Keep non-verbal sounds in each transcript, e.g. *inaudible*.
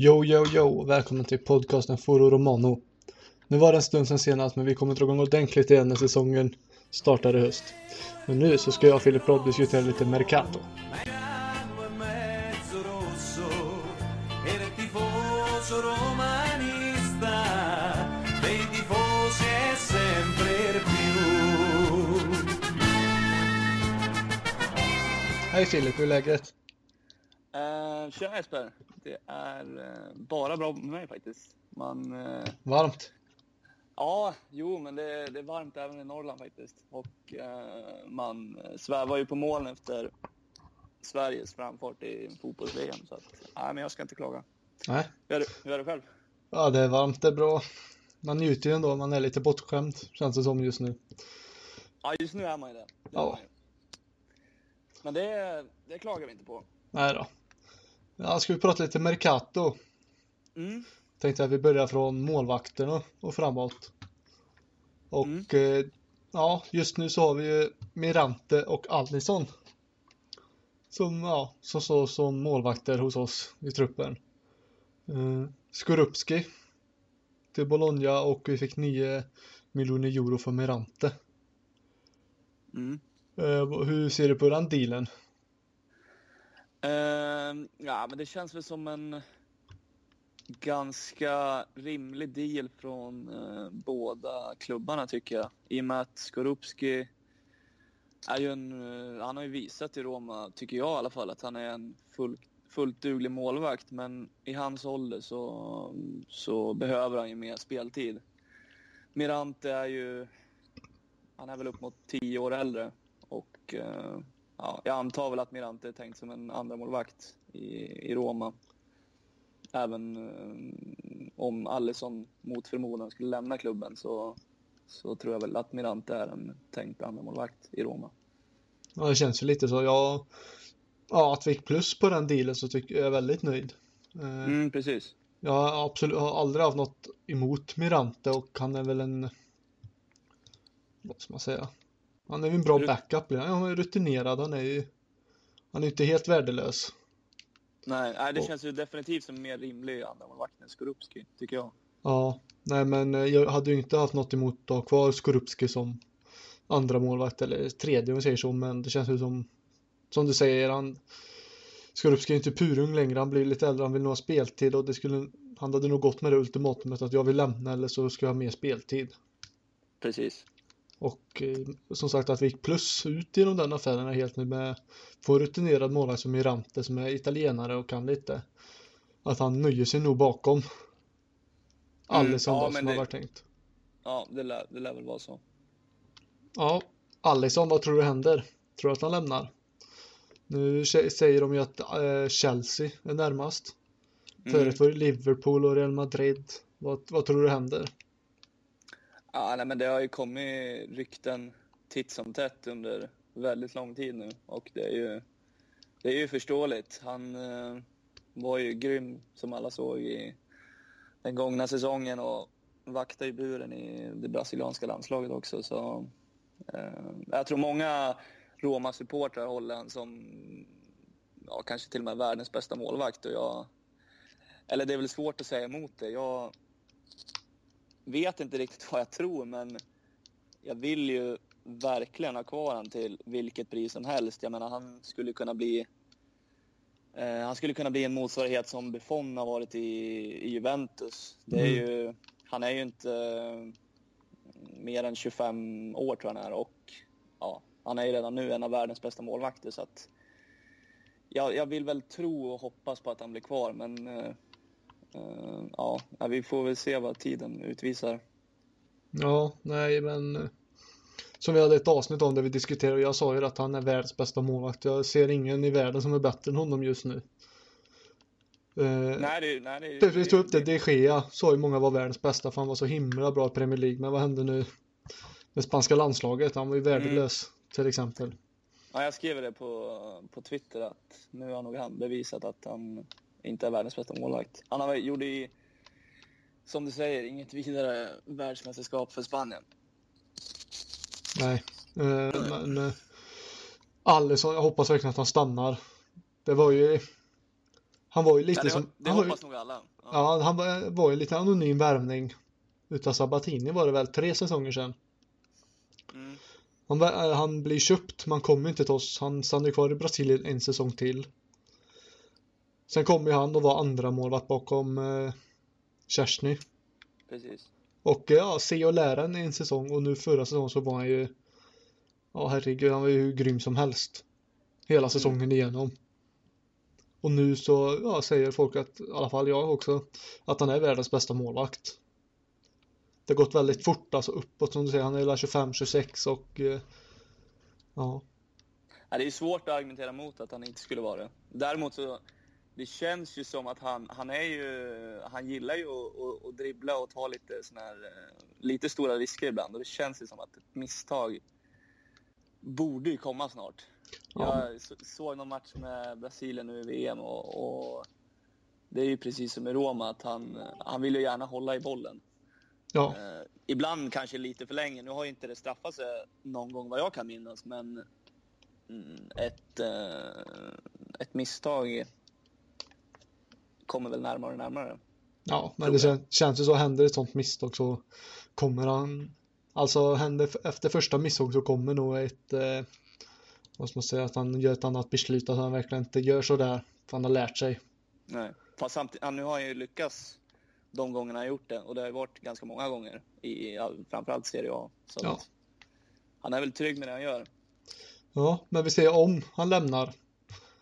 Yo, yo, yo! Välkommen till podcasten Foro Romano. Nu var det en stund sen senast, men vi kommer dra igång ordentligt igen när säsongen startar i höst. Men nu så ska jag och Filip Rodd diskutera lite Mercato. Hej Filip, hur är läget? Uh, tjena Jesper. Det är eh, bara bra med mig faktiskt. Man, eh, Varmt? ja, jo, men det, det är varmt även i Norrland faktiskt. Och eh, man eh, svävar ju på moln efter Sveriges framfart i fotbolls-VM. Så att, nej, men jag ska inte klaga. Nej. Hur är, det, hur är det själv? Ja, det är varmt, det är bra. Man njuter ju ändå, man är lite bortskämd, känns det som just nu. Ja, just nu är man ju det. det Ja. ju. Men det, det klagar vi inte på. Nej då. Ja, ska vi prata lite Mercato? Mm. Tänkte att vi börjar från målvakterna och framåt. Och eh, ja, just nu så har vi ju Mirante och Alisson. Som, ja, som står som målvakter hos oss i truppen. Eh, Skorupski till Bologna och vi fick 9 miljoner euro för Mirante. Mm. Eh, hur ser du på den dealen? Uh, ja, men det känns väl som en ganska rimlig deal från uh, båda klubbarna tycker jag. I och med att Skorupski är ju en, uh, han har ju visat i Roma, tycker jag i alla fall, att han är en full, fullt duglig målvakt. Men i hans ålder så, så behöver han ju mer speltid. Mirante är ju, han är väl upp mot tio år äldre och eh, ja, jag antar väl att Mirante är tänkt som en andra målvakt i, i Roma. Även eh, om Alisson mot förmodan skulle lämna klubben så, så tror jag väl att Mirante är en tänkt andra målvakt i Roma. Ja, det känns ju lite så. Jag, ja, att vi gick plus på den dealen så tycker jag är väldigt nöjd. Eh, Mm, precis. Jag har absolut har aldrig haft något emot Mirante och han är väl en vad ska man säga? Han är ju en bra Rut- backup. Ja, Han är rutinerad. Han är ju han är inte helt värdelös. Nej, nej det Och- känns ju definitivt som mer rimlig andra målvakt än Skorupski, tycker jag. Ja, nej men eh, jag hade ju inte haft något emot att ha kvar Skorupski som andra målvakt eller tredje om vi säger så, men det känns ju som som du säger, han Skorupski är inte purung längre, han blir lite äldre, han vill nog ha speltid och det skulle han hade nog gått med det ultimatumet att jag vill lämna eller så ska jag ha mer speltid. Precis. Och eh, som sagt att vi gick plus ut genom den affären är helt nu med få rutinerad målvakt som Mirante som är italienare och kan lite. Att han nöjer sig nog bakom Alisson ja, då, som det- har varit tänkt. Ja, det lär, det lär väl vara så. Ja, Alisson, vad tror du händer? Tror du att han lämnar? Nu sä- säger de ju att eh, Chelsea är närmast. Mm. Förut var det Liverpool och Real Madrid. Vad, vad tror du händer? Ja, nej, men det har ju kommit rykten titt som tätt under väldigt lång tid nu och det är ju, det är ju förståeligt. Han eh, var ju grym som alla såg i den gångna säsongen och vaktade i buren i det brasilianska landslaget också. Så, eh, jag tror många Roma-supportrar håller han som ja, kanske till och med världens bästa målvakt. Och jag, eller det är väl svårt att säga emot det. Jag, vet inte riktigt vad jag tror, men jag vill ju verkligen ha kvar han till vilket pris som helst. Jag menar, han skulle kunna bli eh, han skulle kunna bli en motsvarighet som Buffon har varit i, i Juventus. Det är Mm. ju, han är ju inte eh, mer än 25 år tror jag han är och ja, han är ju redan nu en av världens bästa målvakter så att jag, jag vill väl tro och hoppas på att han blir kvar men eh, ja, vi får väl se vad tiden utvisar. Ja, nej men eh, som vi hade ett avsnitt om där vi diskuterade jag sa ju att han är världens bästa målvakt. Jag ser ingen i världen som är bättre än honom just nu. Eh, Nej, det, nej, det, det, vi tog upp det, De Gea sa ju många var världens bästa för han var så himla bra i Premier League. Men vad hände nu med spanska landslaget? Han var ju värdelös till exempel. Ja, jag skrev det på, på Twitter att nu har nog han bevisat att han inte är världens bästa målvakt. Han gjort i, som du säger, inget vidare världsmästerskap för Spanien. Nej, eh, men eh, Alisson, jag hoppas verkligen att han stannar. Det var ju Han var ju lite det, som... det ju, hoppas nog alla. Ja. ja, han var, var ju lite anonym värvning utav Sabatini var det väl tre säsonger sedan. Mm. Han, eh, han blir köpt, man kommer inte till oss. Han stannar kvar i Brasilien en säsong till. Sen kommer ju han och var andra målvakt bakom eh, Kersny. Precis. Och eh, ja, se och lära en, en säsong och nu förra säsongen så var han ju Ja herregud, han var ju hur grym som helst. Hela säsongen igenom. Och nu så ja, säger folk att, i alla fall jag också, att han är världens bästa målvakt. Det har gått väldigt fort alltså uppåt som du säger, han är 25-26 och eh, ja. Ja, det är svårt att argumentera mot att han inte skulle vara det. Däremot så, det känns ju som att han, han är ju, han gillar ju att, att, att dribbla och ta lite såna här, eh, lite stora risker ibland. Och det känns ju som att ett misstag borde ju komma snart. Ja. Jag så- såg någon match med Brasilien nu i VM och, och det är ju precis som i Roma att han, han vill ju gärna hålla i bollen. Ja, Eh, ibland kanske lite för länge. Nu har ju inte det straffat sig någon gång vad jag kan minnas, men mm, ett, eh, ett misstag kommer väl närmare och närmare. ja men det kän, känns ju så, händer ett sånt misstag så kommer han Alltså händer efter första misstag så kommer nog ett eh, Vad ska man säga, att han gör ett annat beslut, att han verkligen inte gör så där För han har lärt sig. Nej. Fast samtidigt, nu har han ju lyckats de gångerna han gjort det och det har ju varit ganska många gånger i framförallt Serie A. Så Ja. han är väl trygg med det han gör. Ja, men vi ser om han lämnar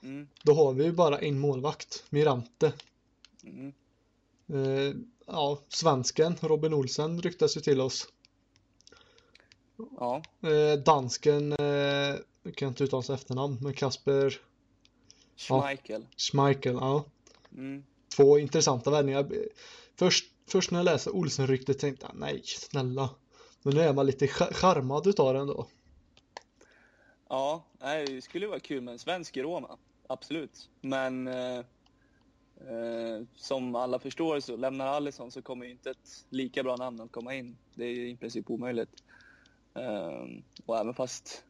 Mm. Då har vi ju bara en målvakt, Mirante. Mm. Eh, ja, svensken Robin Olsen ryktas ju till oss. Ja, Eh, dansken, eh, jag kan inte uttala hans efternamn, men Kasper Schmeichel. Schmeichel, ja. Mm. Två intressanta värvningar. Först, först när jag läste Olsen-ryktet tänkte jag nej, snälla. Men nu är man lite cha- charmad utav den då. Ja, nej, det skulle vara kul med en svensk i Roma. Absolut. Men eh, eh, som alla förstår så lämnar Alisson så kommer ju inte ett lika bra namn att komma in. Det är ju i princip omöjligt. Eh, och även fast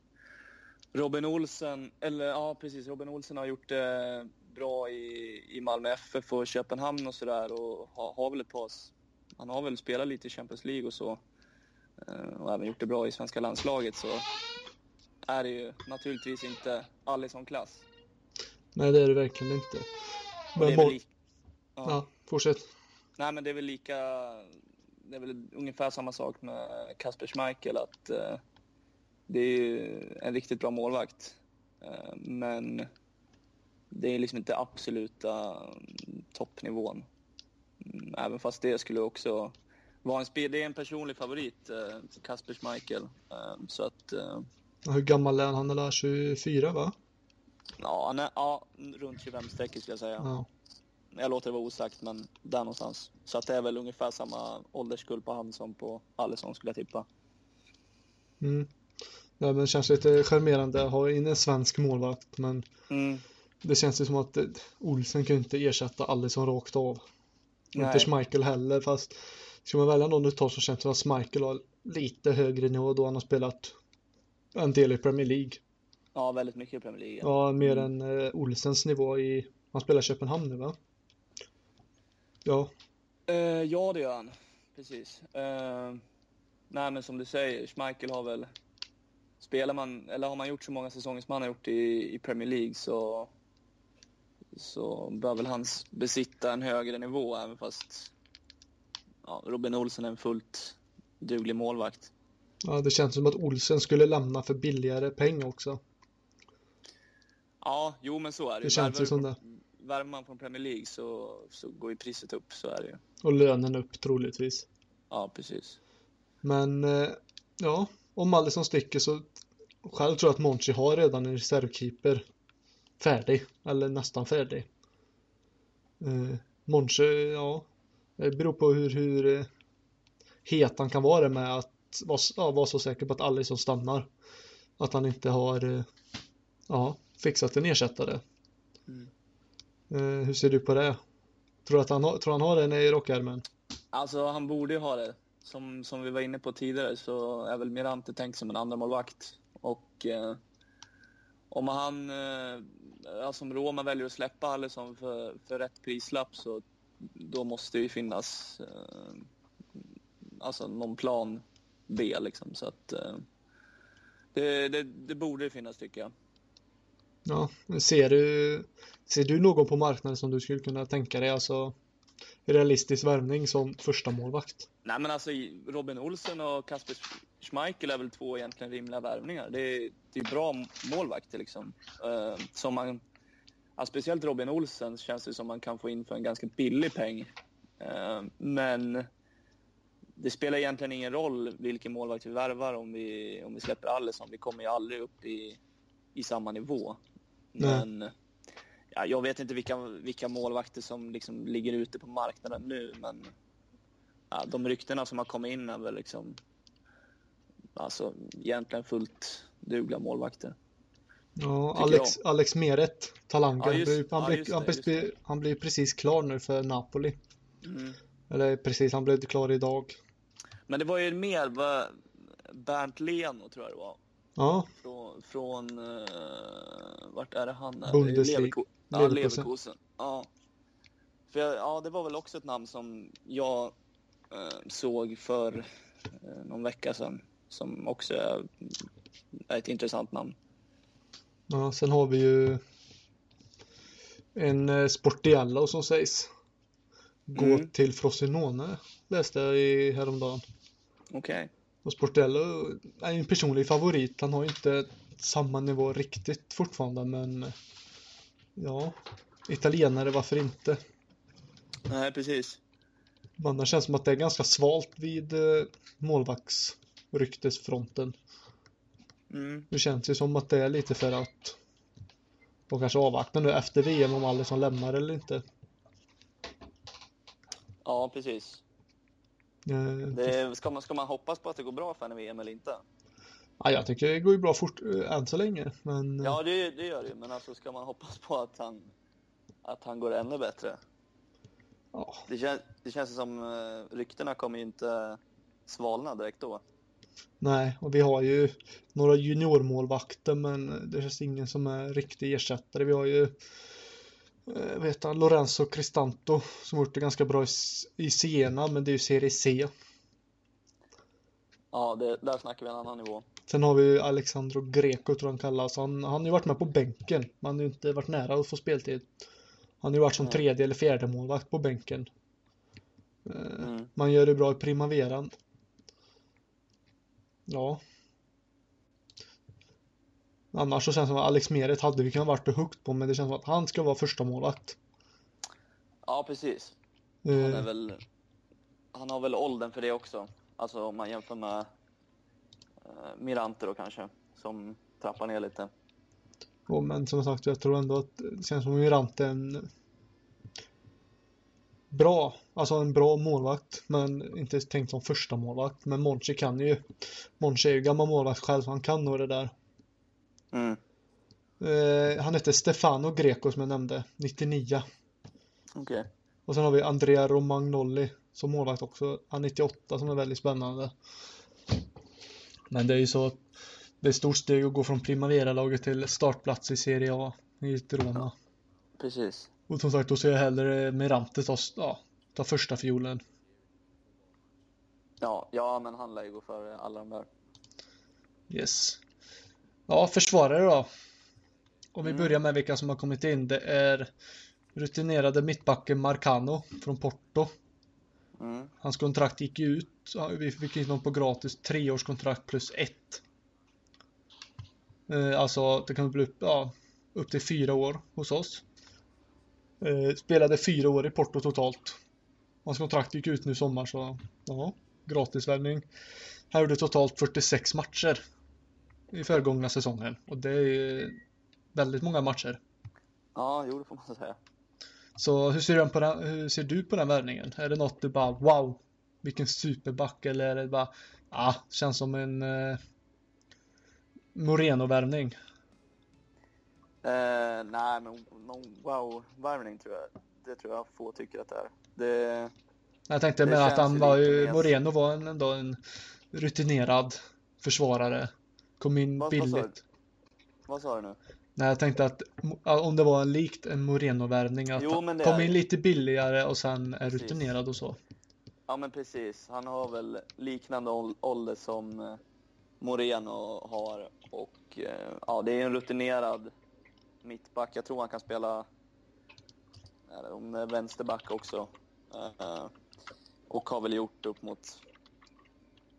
Robin Olsen, eller ja precis, Robin Olsen har gjort det bra i, i Malmö FF och Köpenhamn och sådär och har, har väl ett par, han har väl spelat lite i Champions League och så. Eh, och även gjort det bra i svenska landslaget så är det ju naturligtvis inte Alisson-klass. Nej, det är det verkligen inte. Men mål... li- ja. Ja, fortsätt. Nej, men det är väl lika... Det är väl ungefär samma sak med Kasper Schmeichel, att eh, det är ju en riktigt bra målvakt. Eh, men det är liksom inte absoluta mm, toppnivån. Mm, Även fast det skulle också vara en spel... Det är en personlig favorit, eh, Kasper Schmeichel. Eh, så att... Eh, Hur gammal är han? Han är där 24 va? Ja, är, ja, runt 25-strecket skulle jag säga. Ja. Jag låter det vara osagt, men där någonstans. Så att det är väl ungefär samma ålderskull på han som på Alisson skulle jag tippa. Mm. Nej, men det känns lite charmerande att ha in en svensk målvakt men Mm. det känns ju som att eh, Olsen kan inte ersätta Alisson rakt av. Nej. Inte Schmeichel heller fast ska man välja någon utav så känns det som att Schmeichel har lite högre nivå då han har spelat en del i Premier League. Ja, väldigt mycket i Premier League. Ja, mer än eh, Olsens nivå i, han spelar i Köpenhamn nu va? Ja, Eh, ja, det gör han. Precis. Eh, nej, men som du säger, Schmeichel har väl... Spelar man, eller har man gjort så många säsonger som han har gjort i, i Premier League så, så bör väl han besitta en högre nivå även fast ja, Robin Olsen är en fullt duglig målvakt. ja, det känns som att Olsen skulle lämna för billigare pengar också. Ja, jo men så är det. Det känns ju som det. från- Värvar man från Premier League så, så går ju priset upp, så är det ju. Och lönen upp troligtvis. Ja, precis. Men eh, ja, om Alisson sticker så själv tror jag att Monchi har redan en reservkeeper färdig, eller nästan färdig. Eh, Monchi, ja, det beror på hur, hur eh, het han kan vara med att vara, ja, vara så säker på att Alisson stannar. Att han inte har eh, ja, fixat en ersättare. Mm. Eh, hur ser du på det? Tror du att han har, tror han har den i rockärmen? Alltså, han borde ju ha det. Som, som vi var inne på tidigare så är väl Mirante tänkt som en andra målvakt Och eh, om han, eh, alltså om Roma väljer att släppa Alisson för, för rätt prislapp så då måste det ju finnas eh, alltså någon plan B liksom. Så att eh, det, det, det borde finnas tycker jag. Ja, ser du, ser du någon på marknaden som du skulle kunna tänka dig, alltså realistisk värvning som första målvakt? Nej men alltså Robin Olsen och Kasper Schmeichel är väl två egentligen rimliga värvningar. Det är, det är bra målvakter liksom. Uh, som man, ja, speciellt Robin Olsen känns det som man kan få in för en ganska billig peng. Uh, men det spelar egentligen ingen roll vilken målvakt vi värvar om vi, om vi släpper Alisson. Vi kommer ju aldrig upp i, i samma nivå. Men ja, jag vet inte vilka, vilka målvakter som liksom ligger ute på marknaden nu, men ja, de ryktena som har kommit in är väl liksom alltså egentligen fullt dugliga målvakter. Ja, Alex, Alex Meret, talangen. Ja, just, han, blir, ja, han, blir, han blir precis klar nu för Napoli. Mm. Eller precis, han blev klar idag. Men det var ju mer Bernt Leno tror jag det var. Ja. Från, från uh, vart är det han är? Bundesliga. Leverko ja, Leverkusen. Ja. För jag, ja, det var väl också ett namn som jag uh, såg för uh, någon vecka sedan. Som också är, är ett intressant namn. Ja, sen har vi ju en Sportiello som sägs gå mm. till Frosinone läste jag i häromdagen. Okej. Okay. Och Sportello är en personlig favorit. Han har inte samma nivå riktigt fortfarande men ja, italienare varför inte? Nej, precis. Men det känns som att det är ganska svalt vid eh, målvaktsryktesfronten. Mm. Det känns ju som att det är lite för att de kanske avvaktar nu efter VM om Alisson lämnar eller inte. Ja, precis. Eh, det, ska, man, ska man hoppas på att det går bra för henne i VM eller inte? Ja, jag tycker det går ju bra fort äh, än så länge. Men... Ja, det, det gör det ju. Men alltså, ska man hoppas på att han, att han går ännu bättre? Ja. Det, kän, det känns som ryktena kommer ju inte svalna direkt då. Nej, och vi har ju några juniormålvakter men det känns ingen som är riktig ersättare. Vi har ju eh, vet han, Lorenzo Cristanto som gjort det ganska bra i, i Siena, men det är ju Serie C. Ja, det, där snackar vi en annan nivå. Sen har vi Alexandro Greco tror han kallas. Han, han har ju varit med på bänken. Man har ju inte varit nära att få speltid. Han har ju varit som tredje eller fjärde målvakt på bänken. Eh, mm. Man gör det bra i primaveran. Ja, Annars så känns det som att Alex Meret hade vi kunnat varit huggt på men det känns som att han ska vara första målvakt. Ja precis. Han är väl Han har väl åldern för det också. Alltså om man jämför med uh, Mirante då kanske. Som trappar ner lite. Ja, men som sagt jag tror ändå att det känns som Mirante är en bra, alltså en bra målvakt men inte tänkt som första målvakt. Men Monchi kan ju, Monchi är ju gammal målvakt själv så han kan nog det där. Mm. Eh, han heter Stefano Greco som jag nämnde, 99. Okej. Okay. Och sen har vi Andrea Romagnoli som målvakt också, han 98 som är väldigt spännande. Men det är ju så att det är ett stort steg att gå från Primavera-laget till startplats i Serie A i Roma. Ja, precis. Och som sagt, då ser jag hellre Mirante ta, ja, ta första fiolen. Ja, ja, men han lär ju gå före alla de där. Yes. Ja, försvarare då. Om vi mm. börjar med vilka som har kommit in. Det är rutinerade mittbacken Marcano från Porto. Mm. Hans kontrakt gick ut. Vi fick in honom på gratis treårskontrakt plus ett. Eh, alltså det kan bli upp, ja, upp till fyra år hos oss. Eh, spelade fyra år i Porto totalt. Hans kontrakt gick ut nu i sommar så ja, gratisvärvning. Han gjorde totalt 46 matcher i föregångna säsongen och det är väldigt många matcher. Ja, jo det får man säga. Så hur ser, du på den, hur ser du på den värvningen? Är det något du bara wow, vilken superback eller är det bara ah, känns som en eh, Moreno-värvning? Eh, nej, men någon wow-värvning tror jag. Det tror jag få tycker att det är. Det, jag tänkte med att han var ju, Moreno var en, ändå en rutinerad försvarare Kom in vad, billigt. Vad sa, vad sa du nu? Nej, jag tänkte att om det var en likt en Moreno-värvning, att Jo, men det kom är in lite billigare och sen är Precis. rutinerad och så. Ja men precis, han har väl liknande ål- ålder som eh, Moreno har och eh, ja det är en rutinerad mittback. Jag tror han kan spela om det är vänsterback också. Eh, och har väl gjort upp mot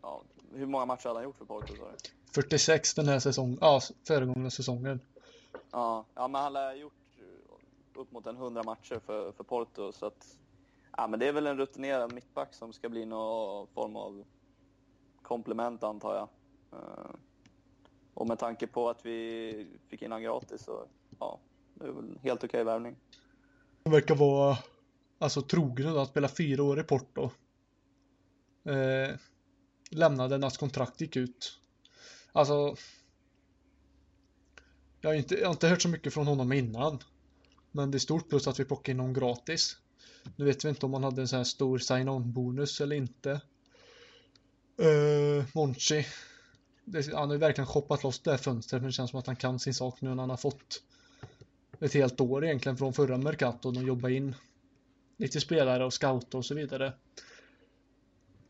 ja, hur många matcher hade han gjort för Porto du? 46 den här säsongen, ja, föregångna säsongen. Ja, ja men han har gjort upp mot en 100 matcher för, för Porto så att ja men det är väl en rutinerad mittback som ska bli någon form av komplement antar jag. Eh, och med tanke på att vi fick in han gratis så ja, det är väl en helt okej värvning. Han verkar vara alltså trogen då, att spela fyra år i Porto. Eh, lämnade när hans kontrakt gick ut. Alltså. Jag har, inte, jag har inte hört så mycket från honom innan. Men det är stort plus att vi plockar in honom gratis. Nu vet vi inte om han hade en sån här stor sign-on bonus eller inte. Uh, Monchi. Det, han har ju verkligen shoppat loss det här fönstret men det känns som att han kan sin sak nu när han har fått ett helt år egentligen från förra Mercato. och jobba in lite spelare och scouter och så vidare.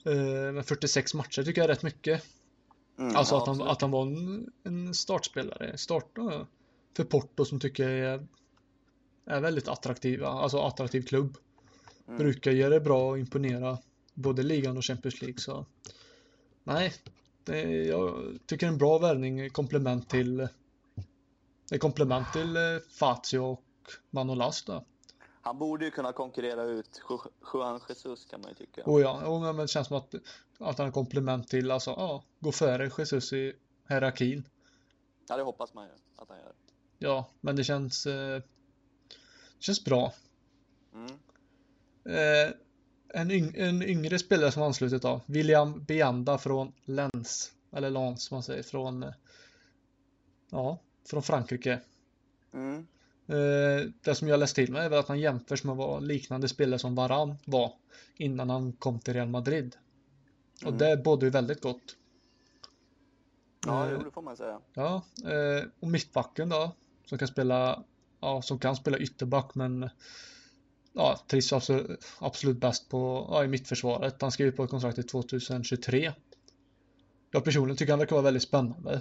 Uh, Men 46 matcher tycker jag är rätt mycket. Mm, Alltså ja, att, han, absolut. att han var en, en startspelare. Starta för Porto som tycker jag är, är väldigt attraktiva. Alltså attraktiv klubb. Mm. Brukar göra det bra och imponera både ligan och Champions League. Så nej, det, jag tycker en bra värvning. Komplement till ett komplement till eh, Fazio och Manolas då. Han borde ju kunna konkurrera ut Ju- Juan Jesus kan man ju tycka. Och ja, och, men det känns som att, att han är komplement till, alltså ja, gå före Jesus i hierarkin. Ja, det hoppas man ju att han gör. Ja, men det känns, eh, känns bra. Mm. Eh, en, yng, en yngre spelare som anslutit då, William Bianda från Lens, eller Lens som man säger, från, eh, ja, från Frankrike. Mm. Eh, det som jag läst till mig är att han jämförs med vad liknande spelare som Varan var innan han kom till Real Madrid. Och Mm. det bådar ju väldigt gott. Ja, Eh, jo, det får man säga. Ja, eh, och mittbacken då, som kan spela, ja, som kan spela ytterback men ja, trivs absolut, absolut bäst på, ja, i mittförsvaret. Han skriver på ett kontrakt till 2023. Jag personligen tycker han verkar vara väldigt spännande.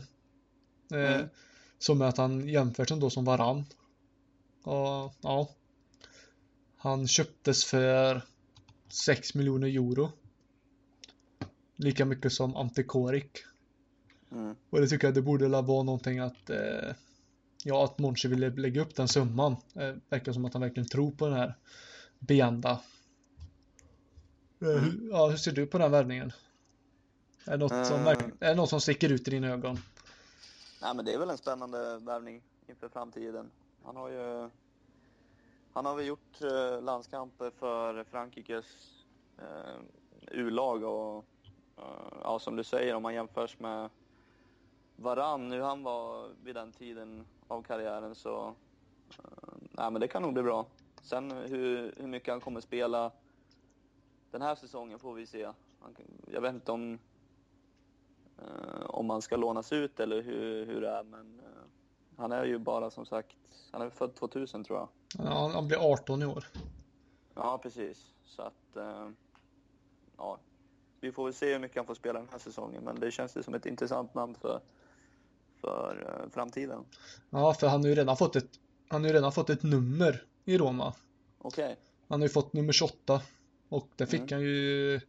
Eh, Mm. Som med att han jämförs ändå som varann. Och ja. Han köptes för 6 miljoner euro. Lika mycket som Ante Korik. Mm. Och det tycker jag det borde vara någonting att eh, Ja, att Monchi ville lägga upp den summan. Eh, verkar som att han verkligen tror på den här Bianda. Eh, Mm. Ja, hur ser du på den värvningen? Är det något som, Eh. är det något som sticker ut i dina ögon? Nej, men det är väl en spännande värvning inför framtiden. Han har ju han har väl gjort eh, landskamper för Frankrikes eh, U-lag och eh, ja, som du säger, om man jämförs med Varann, hur han var vid den tiden av karriären så eh, nej, men det kan nog bli bra. Sen hur, hur mycket han kommer spela den här säsongen får vi se. Han, jag vet inte om eh, om han ska lånas ut eller hur, hur det är. Men eh, han är ju bara som sagt, han är född 2000 tror jag. Ja, han blir 18 i år. Ja, precis. Så att, eh, ja, vi får väl se hur mycket han får spela den här säsongen. Men det känns ju som ett intressant namn för, för eh, framtiden. Ja, för han har ju redan fått ett Han har ju redan fått ett nummer i Roma. Okej. Han har ju fått nummer 28 och det fick Mm. han ju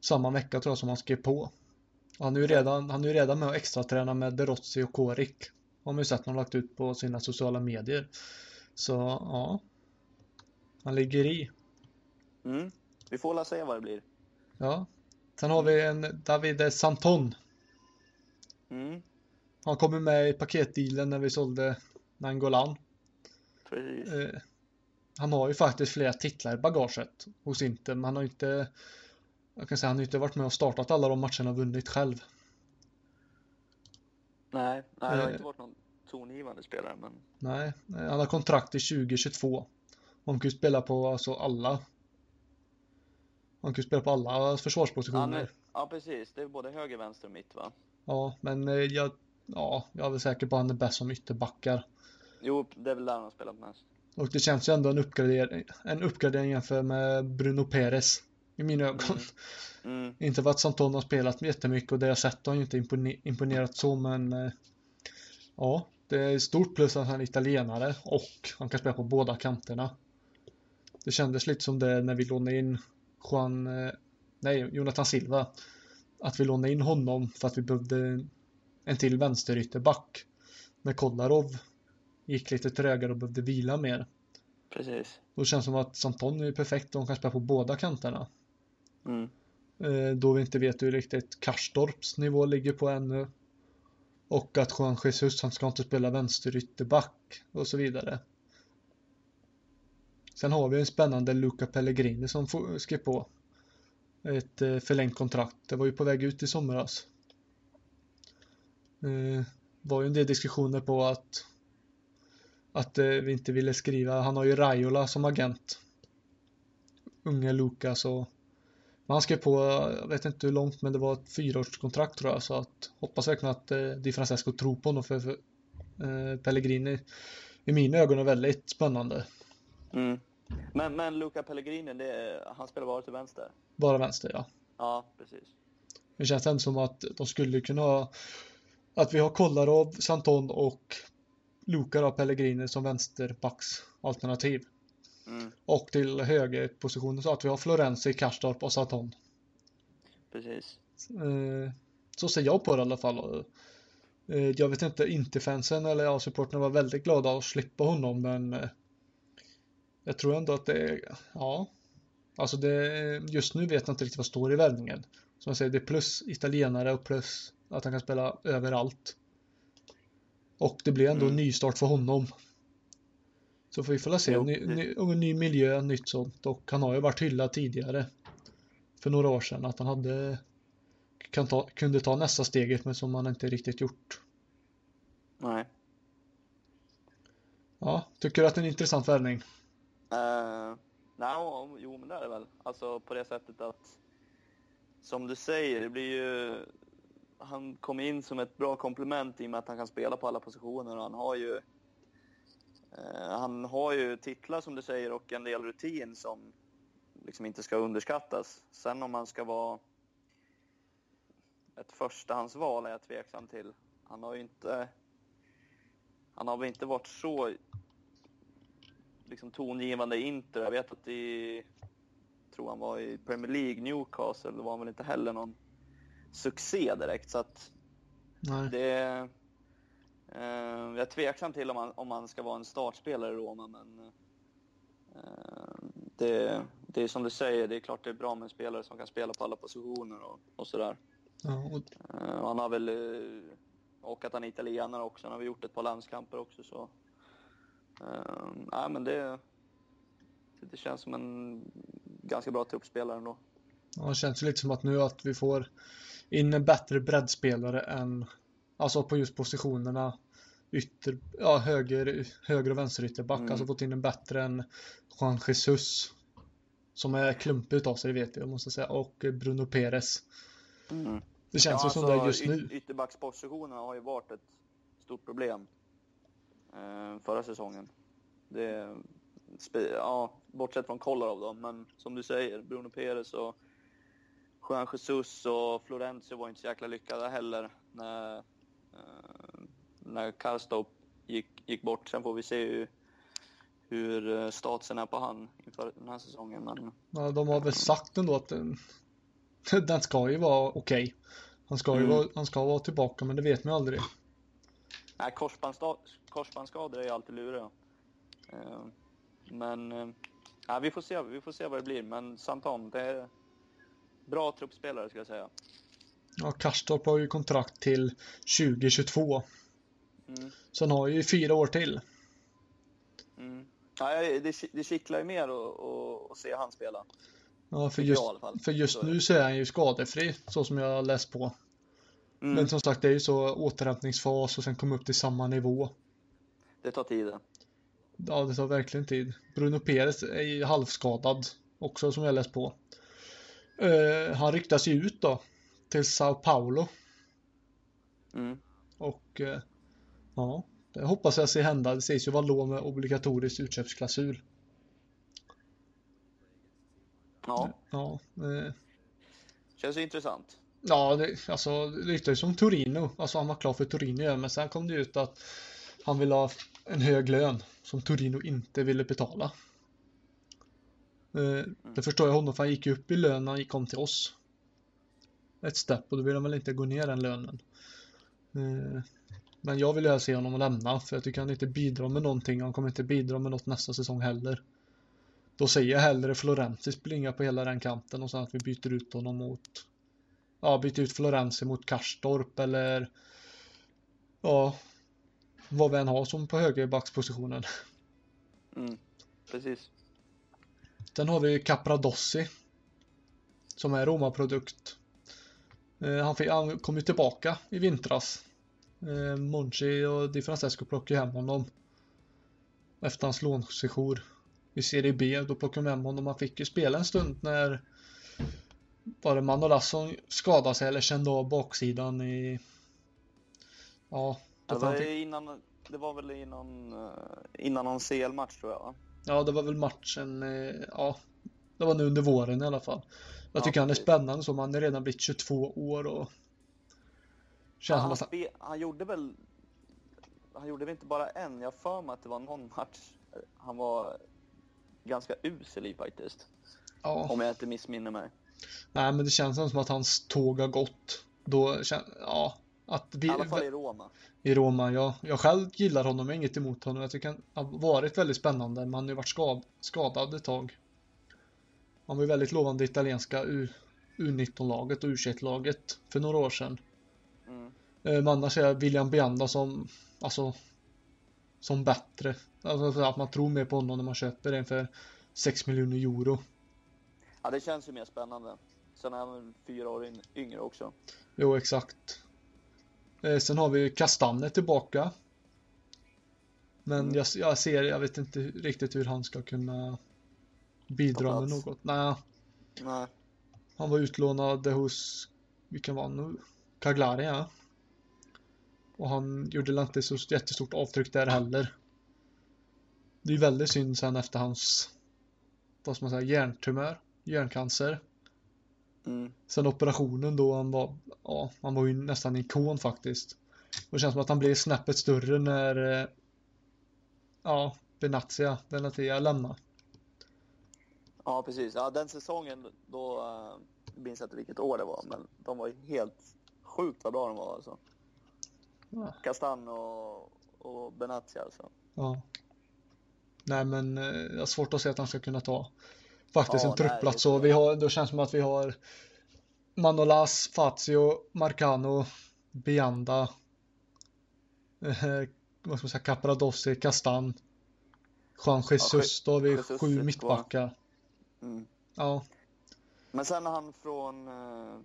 samma vecka tror jag som han skrev på. Han är ju redan, han är ju redan med och extra träna med Derozzi och Korik. Har man ju sett de lagt ut på sina sociala medier. Så ja. Han ligger i. Mm. Vi får väl se vad det blir. Ja. Sen har vi en David Santon. Mm. Han kommer med i paketdealen när vi sålde Nangolan. Precis. Eh, han har ju faktiskt flera titlar i bagaget hos Inter, men han har inte jag kan säga han har inte varit med och startat alla de matcherna och vunnit själv. Nej, nej, det har eh. inte varit någon tongivande spelare. Men Nej, eh, han har kontrakt till 2022. Han kan ju spela på alltså alla. Han kan ju spela på alla försvarspositioner. är, ja, precis. Det är både höger, vänster och mitt va? Ja, men eh, jag, ja, jag är väl säker på att han är bäst som ytterbackar. Jo, det är väl där han har spelat mest. Och det känns ju ändå en uppgradering, en uppgradering jämfört med Bruno Perez i mina ögon. Mm. Mm. Inte för att Santon har spelat jättemycket och det jag sett har ju inte impone- imponerat så men eh, ja, det är stort plus att han är italienare och han kan spela på båda kanterna. Det kändes lite som det när vi lånade in Juan, eh, nej, Jonathan Silva. Att vi lånade in honom för att vi behövde en till vänsterytterback. När Kolarov gick lite trögare och behövde vila mer. Precis. Då känns det som att Santon är perfekt och han kan spela på båda kanterna. Mm. Eh, då vi inte vet hur riktigt Karstorps nivå ligger på ännu. Och att Juan Jesus, han ska inte spela vänsterytterback och så vidare. Sen har vi en spännande Luca Pellegrini som skrev på ett eh, förlängt kontrakt. Det var ju på väg ut i somras. Det var ju en del diskussioner på att att vi inte ville skriva. Han har ju Raiola som agent. Unge Luca så men han skrev på, jag vet inte hur långt, men det var ett fyraårskontrakt tror jag. Så att hoppas verkligen att eh, Di Francesco tror på honom för, för eh, Pellegrini i mina ögon är väldigt spännande. Mm. Men, men Luca Pellegrini, det han spelar bara till vänster? Bara vänster ja. Ja, precis. Det känns ändå som att de skulle kunna att vi har Kolarov, Santon och Luca då, Pellegrini som vänsterbacksalternativ. Mm. Och till högerpositionen så att vi har Florenzi, Karstorp och Santon. Precis. Eh, Så ser jag på det i alla fall. Eh, Jag vet inte, inte fansen eller ja, supporterna var väldigt glada att slippa honom men eh, jag tror ändå att det är, ja, alltså det, just nu vet jag inte riktigt vad står i värvningen. Som jag säger, det är plus italienare och plus att han kan spela överallt. Och det blir ändå en Mm. nystart för honom. Så får vi får se, Jo, ny, ny, en ny miljö, nytt sånt. Och han har ju varit hyllad tidigare. För några år sedan att han hade kan ta, kunde ta nästa steget men som han inte riktigt gjort. Nej. Ja, tycker du att det är en intressant värvning? Uh, nej, jo men det är det väl. Alltså på det sättet att som du säger, det blir ju han kommer in som ett bra komplement i och med att han kan spela på alla positioner och han har ju eh, han har ju titlar som du säger och en del rutin som liksom inte ska underskattas. Sen om han ska vara ett förstahandsval är jag tveksam till. Han har ju inte han har väl inte varit så liksom tongivande i Inter. Jag vet att i, tror han var i Premier League, Newcastle, var han väl inte heller någon succé direkt. Så att Nej. det, eh, jag är tveksam till om han, om han ska vara en startspelare i Roma, men eh, det, det är som du säger, det är klart det är bra med en spelare som kan spela på alla positioner och, och sådär. Ja, och, Eh, han har väl, eh, och att han är italienare också, han har väl gjort ett par landskamper också så. Nej men det, det känns som en ganska bra truppspelare ändå. ja, det känns ju lite som att nu att vi får in en bättre breddspelare än alltså på just positionerna ytter, ja, höger, höger och vänsterytterback. Mm. Alltså fått in en bättre än Juan Jesus. Som är klumpig utav sig, det vet jag måste säga. Och Bruno Perez. Mm. Det känns ju som det just nu. Ytterbackspositionerna har ju varit ett stort problem eh, förra säsongen. Det, ja, bortsett från Kolarov då, men som du säger, Bruno Perez och Juan Jesus och Florencio var inte så jäkla lyckade heller när, när Karstorp gick, gick bort. Sen får vi se hur, hur eh, statsen är på han inför den här säsongen. Men Ja, de har väl sagt ändå att den, *laughs* den ska ju vara okej. Han, ska ju Mm. vara, han ska vara tillbaka men det vet man aldrig. Nej, korsbandsskador är ju alltid luriga. Eh, Men eh, ja, vi, får se, vi får se vad det blir. Men Santon, det är bra truppspelare ska jag säga. Ja, Karstorp har ju kontrakt till 2022. Mm. Så han har ju fyra år till. Mm. Ja, det, det kittlar ju mer att- se han spela. Ja, för just, för just nu så är han ju skadefri, så som jag har läst på. Mm. Men som sagt, det är ju så återhämtningsfas och sen komma upp till samma nivå. Det tar tid. Ja, det tar verkligen tid. Bruno Perez är ju halvskadad också, som jag läst på. Eh, han ryktas ju ut då till Sao Paulo. Mm. Och eh, ja, det hoppas jag se hända. Det sägs ju vara lån med obligatorisk utköpsklausul. Ja, Ja, eh, känns ju intressant. ja det, alltså det ju som Torino. Alltså han var klar för Torino igen, men sen kom det ut att han ville ha en hög lön som Torino inte ville betala. Eh, det förstår jag honom för han gick ju upp i lön när han kom till oss. Ett stepp och då vill han väl inte gå ner den lönen. Eh, men jag vill ju se honom lämna för jag tycker han inte bidrar med någonting. Han kommer inte bidra med något nästa säsong heller. Då säger jag hellre Florenzi springa på hela den kanten och sen att vi byter ut honom mot Ja, byter ut Florenzi mot Karstorp eller Ja Vad vi än har som på högerbackspositionen. Mm, precis. Sen har vi Capradossi. Som är Roma-produkt. Eh, han, fick, han kom ju tillbaka i vintras. Eh, Monchi och Di Francesco plockade hem honom. Efter hans lånsejour i Serie B. Då plockade de hem honom. Han fick ju spela en stund när var det Manolas som skadade sig eller kände av baksidan i Ja, Det var, fick, innan, det var väl innan, eh, innan någon CL-match tror jag ja, det var väl matchen Ja, det var nu under våren i alla fall. Jag Ja, tycker han är spännande så, man är redan blivit 22 år och Känns som han, han, han gjorde väl Han gjorde väl inte bara en, jag för mig att det var någon match eh, Han var ganska usel i faktiskt. ja, Om jag inte missminner mig. nej men det känns som att hans tåg har gått. Då, ja, att vi, I alla fall i Roma. i Roma, ja, jag själv gillar honom, jag inget emot honom. Jag tycker han har varit väldigt spännande, men han har ju varit skad, skadad ett tag. Han var ju väldigt lovande i italienska U, U19-laget och U21-laget för några år sedan. Mm. Eh, Men annars är William Bianda som, alltså, som bättre. Alltså att man tror mer på honom när man köper en för 6 miljoner euro. Ja, det känns ju mer spännande. Sen är han fyra år yngre också. Jo, exakt. Eh, sen har vi Kastanne tillbaka. Men Mm. jag, jag ser, jag vet inte riktigt hur han ska kunna bidra med något. Nej, Nej. han var utlånad hos, vilken var han nu? Cagliari, ja. Och han gjorde inte så jättestort avtryck där heller. Det är väldigt synd sen efter hans, vad ska man säga, hjärntumör, hjärncancer. Mm. Sen operationen då han var, ja, han var ju nästan en ikon faktiskt. Och det känns som att han blev snäppet större när, eh, ja, Benatia, Benatia lämnade. Ja, precis. Ja, den säsongen då, uh, jag minns inte vilket år det var, men de var ju helt sjukt vad bra de var alltså. Ja. Castan och, och Benatia alltså. Ja. Nej men eh, jag har svårt att se att han ska kunna ta faktiskt Ja, en truppplats. Så vi har, då känns det som att vi har Manolas, Fazio, Marcano, Bianda, eh, vad ska man säga, Capradossi, Castan, Juan Jesus. Då har vi Jesus sju mittbackar. Mm. Ja, Men sen han från, eh,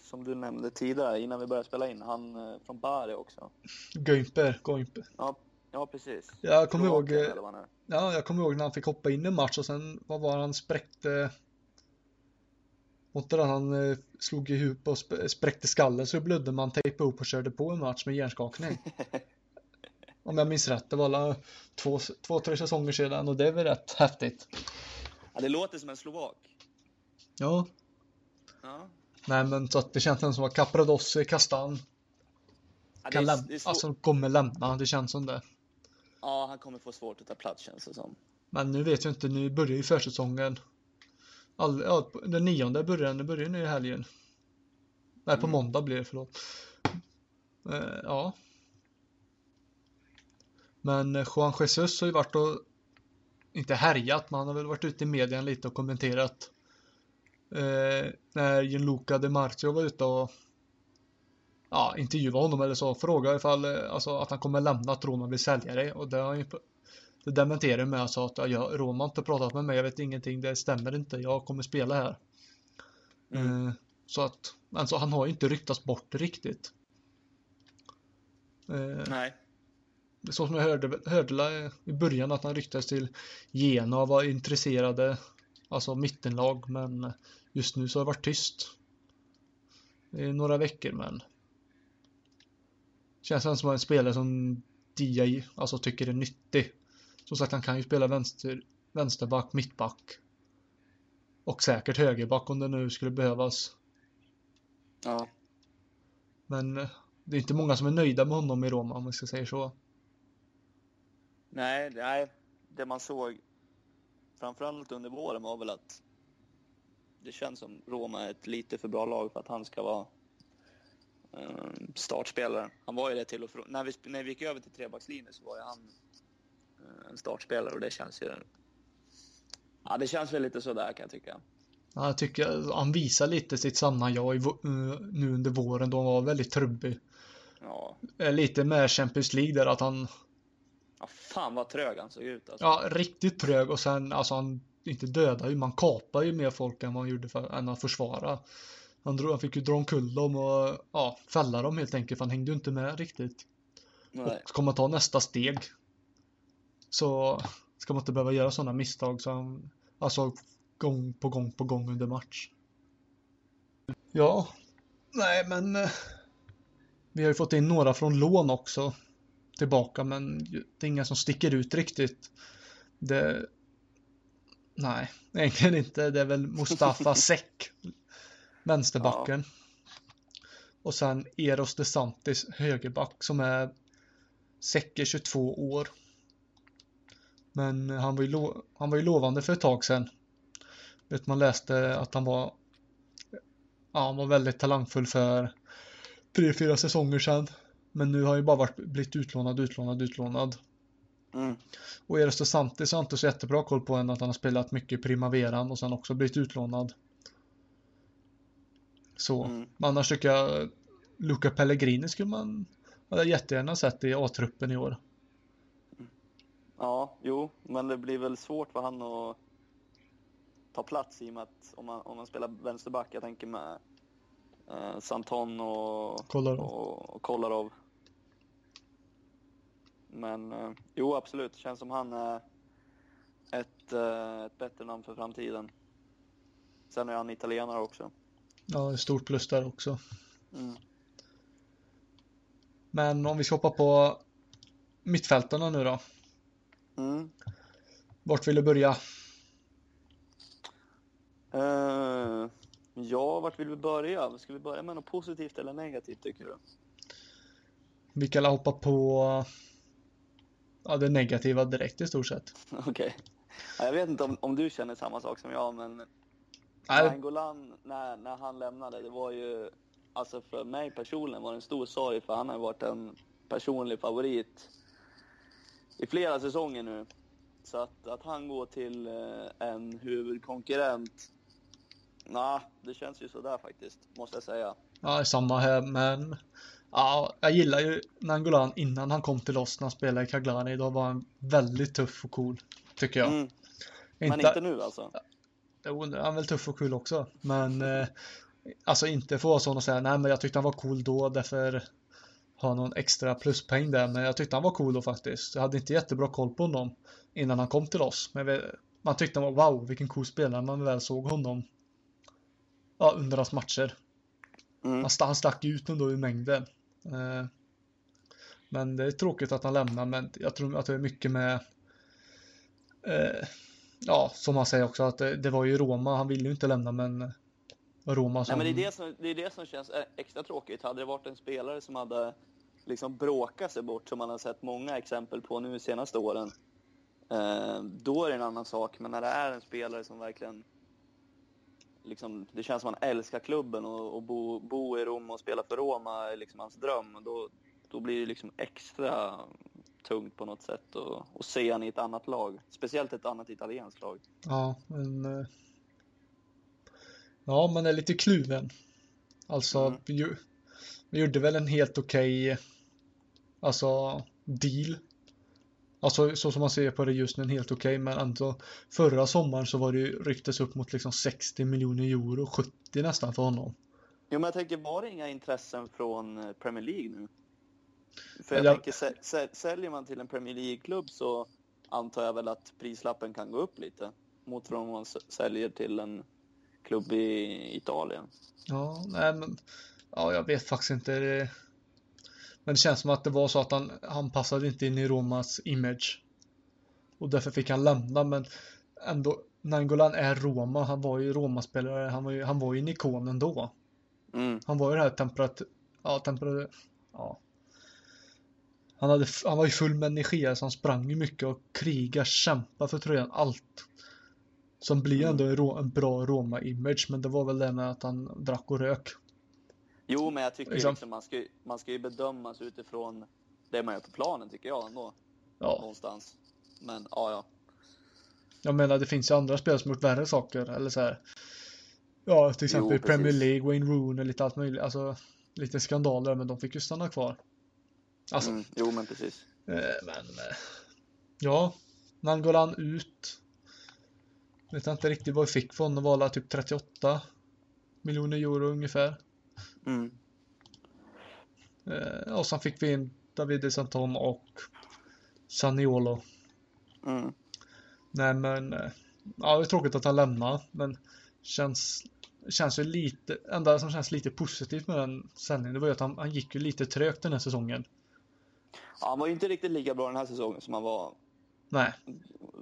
som du nämnde tidigare innan vi började spela in, han eh, från Bari också. Günther, Günther. Ja, ja precis. Jag kommer ihåg, Slovakien, eller vad han är. ja, jag kommer ihåg när han fick hoppa in i en match och sen, vad var han spräckte var han eh, slog i huvudet och sp- spräckte skallen så blödde man tejpade upp och körde på en match med hjärnskakning. *laughs* Om jag minns rätt, det var alla två, två, tre säsonger sedan och det är väl rätt häftigt. Ja, det låter som en slovak. Ja. Ja. Nej men så att det känns som att Capradossi, Kastan Ja, det kan lämna, alltså kommer lämna, det känns som det. ja, han kommer få svårt att ta plats känns det som. Men nu vet jag inte, nu börjar ju försäsongen. All, ja, den nionde börjar, nu börjar nu i helgen. Nej, på Mm. måndag blir det, förlåt. Eh, ja. Men eh, Juan Jesus har ju varit och, inte härjat, men han har väl varit ute i medien lite och kommenterat. Eh, när Gianluca De Marzio var ute och ja, intervjuade honom eller så, frågade ifall eh, alltså, att han kommer lämna, att Roma vill sälja det och det har han ju det dementerar med sa att ja, jag, Roma har inte pratat med mig, jag vet ingenting, det stämmer inte, jag kommer spela här. Mm. Eh, så att, alltså han har ju inte ryktats bort riktigt. Eh, Nej. Så som jag hörde, hörde i början att han ryktades till Genoa var intresserade, alltså mittenlag, men just nu så har det varit tyst. I några veckor men Känns som en spelare som DJ alltså tycker är nyttig. Som sagt, han kan ju spela vänster, vänsterback, mittback. Och säkert högerback om det nu skulle behövas. Ja. Men eh, det är inte många som är nöjda med honom i Roma om man ska säga så. Nej, nej, det man såg framförallt under våren var väl att det känns som Roma är ett lite för bra lag för att han ska vara eh, startspelare. Han var ju det till och från. När vi, när vi gick över till trebackslinjen så var ju han eh, en startspelare och det känns ju... Ja, det känns väl lite sådär kan jag tycka. Ja, Jag tycker han visar lite sitt sanna jag i, eh, nu under våren då han var väldigt trubbig. Ja, Lite med Champions League där att han, ja fan vad trög han såg ut alltså. ja riktigt trög och sen alltså han inte dödar ju, man kapar ju mer folk än vad han gjorde för, än att försvara. Han, drog, han fick ju dra omkull dem och ja, fälla dem helt enkelt för han hängde ju inte med riktigt. Nej. Och ska man ta nästa steg så ska man inte behöva göra sådana misstag som alltså gång på gång på gång under match. Ja, nej men eh, vi har ju fått in några från lån också tillbaka men det är inga som sticker ut riktigt. Det Nej, egentligen inte. Det är väl Mustafa *laughs* Sek, vänsterbacken. Och sen Eros de Santis, högerback, som är är 22 år. Men han var, ju lo- han var ju lovande för ett tag sedan. Vet man läste att han var Ja, han var väldigt talangfull för tre, fyra säsonger sedan. Men nu har han ju bara varit, blivit utlånad, utlånad, utlånad. Mm. Och Eros Santis har inte så jättebra koll på än att han har spelat mycket Primaveran och sen också blivit utlånad. Så, Mm. men annars tycker jag Luca Pellegrini skulle man hade jättegärna sett i A-truppen i år. Ja, jo, men det blir väl svårt för han att ta plats i och med att om man, om man spelar vänsterback, jag tänker med eh, Santon och, Kolarov. och, och Kolarov. Men eh, jo, absolut, känns som han är ett, eh, ett bättre namn för framtiden. Sen är han italienare också. Ja, är stort plus där också. Mm. Men om vi ska hoppa på mittfältarna nu då. Mm. Vart vill du börja? Eh, ja, vart vill vi börja? Ska vi börja med något positivt eller negativt tycker du? Vi kan hoppa på ja, det negativa direkt i stort sett. Okej. Ja, Jag vet inte om, om du känner samma sak som jag, men Nej, Nangolan, när, när han lämnade, det var ju... Alltså för mig personligen var det en stor sorg, för han har varit en personlig favorit i flera säsonger nu. Så att, att han går till eh, en huvudkonkurrent, nah, det känns ju sådär faktiskt, måste jag säga. Ja, samma här, men ja, jag gillar ju Nangolan innan han kom till oss när han spelade i Cagliari. Då var han väldigt tuff och cool, tycker jag. Mm, men inte nu alltså. Jo, han är väl tuff och kul också, men eh, alltså inte få sån och säga nej, men jag tyckte han var cool då, därför ha någon extra pluspeng där, men jag tyckte han var cool då faktiskt. Jag hade inte jättebra koll på honom innan han kom till oss, men man tyckte han var wow, vilken cool spelare man väl såg honom. Ja, under hans matcher. Mm. Han, sta- han stack ut ändå i mängden. Eh, Men det är tråkigt att han lämnar, men jag tror att det är mycket med eh, Ja, som han säger också att det, det var ju Roma, han ville ju inte lämna men Roma som... Nej, men det är det, som, det är det som känns extra tråkigt. Hade det varit en spelare som hade liksom bråkat sig bort, som man har sett många exempel på nu de senaste åren, eh, då är det en annan sak. Men när det är en spelare som verkligen... Liksom, det känns som att han älskar klubben och, och bo, bo i Rom och spela för Roma är liksom hans dröm. Och då, då blir det liksom extra tungt på något sätt att att se han i ett annat lag. Speciellt ett annat italienskt lag. Ja, men... eh, Ja, man är lite kluven. Alltså, Mm. vi, vi gjorde väl en helt okej alltså deal. Alltså så som man ser på det just nu, helt okej, men ändå förra sommaren så var det ju ryktes upp mot liksom 60 miljoner euro, 70 nästan för honom. Jo, men jag tänker, var det inga intressen från eh, Premier League nu? För jag Jag- tänker, sä- sä- säljer man till en Premier League-klubb så antar jag väl att prislappen kan gå upp lite mot om man säljer till en klubb i Italien. Ja, nej men ja, jag vet faktiskt inte. Men det känns som att det var så att han, han passade inte in i Romas image. Och därför fick han lämna, men ändå, Nangolan är Roma, han var ju Roma-spelare, han var ju, han var ju en ikon ändå. Mm. Han var ju det här temperat... Ja, temperat... Ja. Han, hade, han var ju full med energi, alltså han sprang ju mycket och kriga, kämpa för tröjan, allt. Som blir ändå en, en bra Roma-image, men det var väl det med att han drack och rök. Jo, men jag tycker Liksom. liksom man ska, man ska ju bedömas utifrån det man gör på planen, tycker jag ändå. Ja, Någonstans. Men, ja, ja. jag menar det finns ju andra spelare som gjort värre saker, eller så här. Ja, till exempel precis. Premier League, Wayne Rooney, lite allt möjligt, alltså lite skandaler, men de fick ju stanna kvar. Alltså, Mm. Jo, men precis. Eh, Men eh, ja, Nangolan ut. Vet inte riktigt vad vi fick för honom. Väl typ 38 miljoner euro ungefär. Mm. Eh, Och sen fick vi in Davide Santon och Saniolo. Mm. Nej men, eh, ja det är tråkigt att han lämnar men känns, känns ju lite, enda som känns lite positivt med den sändningen det var ju att han, han gick ju lite trögt den här säsongen. Ja, han var ju inte riktigt lika bra den här säsongen som han var Nej,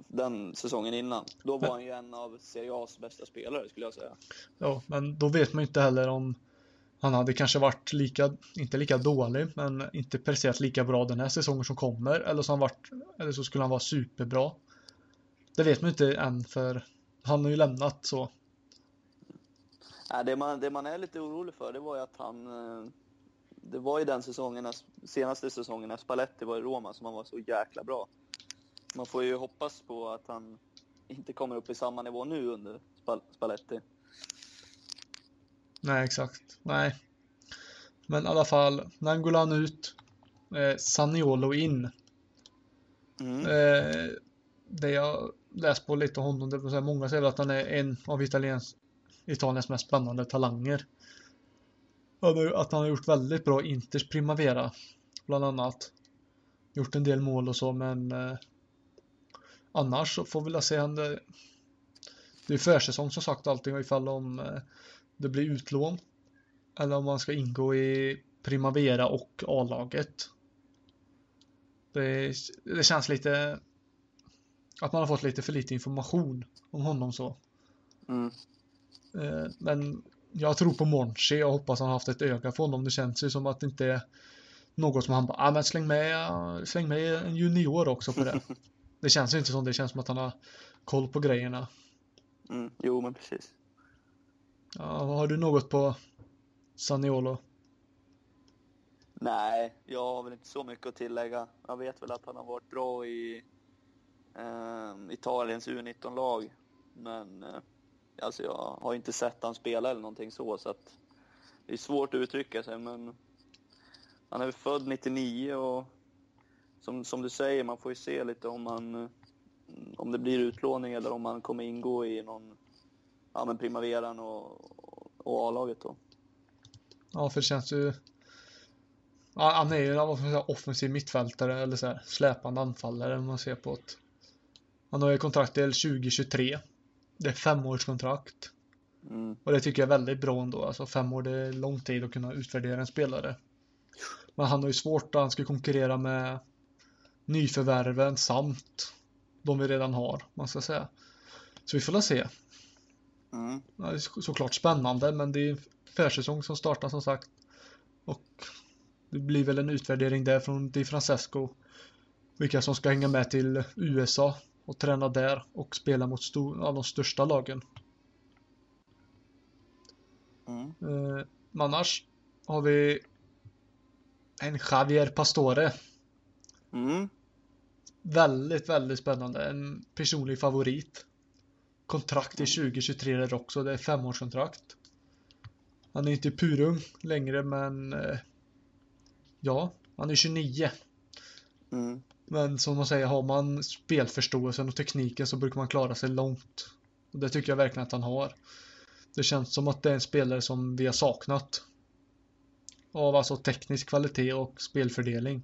den säsongen innan. Då var han ju en av Serie A's bästa spelare, skulle jag säga. Ja, men då vet man ju inte heller om han hade kanske varit lika, inte lika dålig, men inte presterat lika bra den här säsongen som kommer. Eller så, han varit, eller så skulle han vara superbra. Det vet man inte än för han har ju lämnat så. Det, man, det man är lite orolig för, det var ju att han... Eh, det var ju den säsongen, senaste säsongen när Spalletti var i Roma som han var så jäkla bra. Man får ju hoppas på att han inte kommer upp i samma nivå nu under Spal- Spalletti. Nej, exakt. Nej. Men i alla fall, Nangolan ut. Eh, Saniolo in. Mm. Eh, det jag läst på lite om honom, det vill många säger att han är en av Italiens, Italiens mest spännande talanger. Att han har gjort väldigt bra Inters Primavera, bland annat. Gjort en del mål och så, men eh, annars så får vi väl se han det. Det är försäsong som sagt allting ifall om eh, det blir utlån. Eller om man ska ingå i Primavera och A-laget. Det, det känns lite att man har fått lite för lite information om honom så. Mm. Eh, Men jag tror på Monchi och hoppas han har haft ett öga för honom. Det känns ju som att det inte är något som han bara, ah, men släng med, släng med en junior också på det. *laughs* Det känns ju inte som det känns som att han har koll på grejerna. Mm. Jo, men precis. Ja, har du något på Saniolo? Nej, jag har väl inte så mycket att tillägga. Jag vet väl att han har varit bra i eh, Italiens U19-lag. Men eh, alltså jag har inte sett han spela eller någonting så, så att det är svårt att uttrycka sig. Men han är väl född 99 och som, som du säger, man får ju se lite om han om det blir utlåning eller om han kommer ingå i någon, ja men primaveran och, och A-laget då. Ja, för det känns ju... Ja, han är ju en offensiv mittfältare eller så här, släpande anfallare om man ser på det. Han har ju kontrakt till 2023. Det är femårskontrakt. Mm. Och det tycker jag är väldigt bra ändå. Alltså fem år det är lång tid att kunna utvärdera en spelare. Men han har ju svårt att han ska konkurrera med nyförvärven samt de vi redan har, man ska säga. Så vi får väl se. Mm. Ja, det är så- såklart spännande, men det är försäsong som startar som sagt. Och det blir väl en utvärdering där från Di Francesco. Vilka som ska hänga med till USA och träna där och spela mot stor, ja, de största lagen. Mm. Eh, annars har vi en Javier Pastore. Mm. Väldigt, väldigt spännande. En personlig favorit. Kontrakt till 2023 där också. Det är femårskontrakt. Han är inte purung längre men eh, ja, han är 29. Mm. Men som man säger, har man spelförståelsen och tekniken så brukar man klara sig långt. Och det tycker jag verkligen att han har. Det känns som att det är en spelare som vi har saknat. Av alltså teknisk kvalitet och spelfördelning.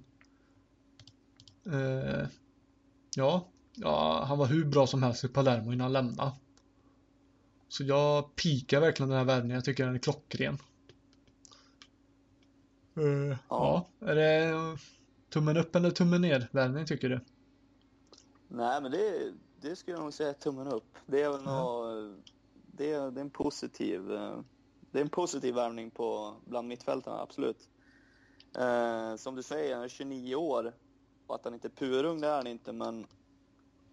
Eh, ja, ja, han var hur bra som helst i Palermo innan han lämnade. Så jag pikar verkligen den här värvningen. Jag tycker den är klockren. Uh, ja. ja. Är det tummen upp eller tummen ner värvning tycker du? Nej, men det, det skulle jag nog säga tummen upp. Det är väl mm. något, det, är, det är en positiv eh, det är en positiv värvning på bland mittfältarna, absolut. Eh, som du säger, han är 29 år och att han inte är purung, det är han inte, men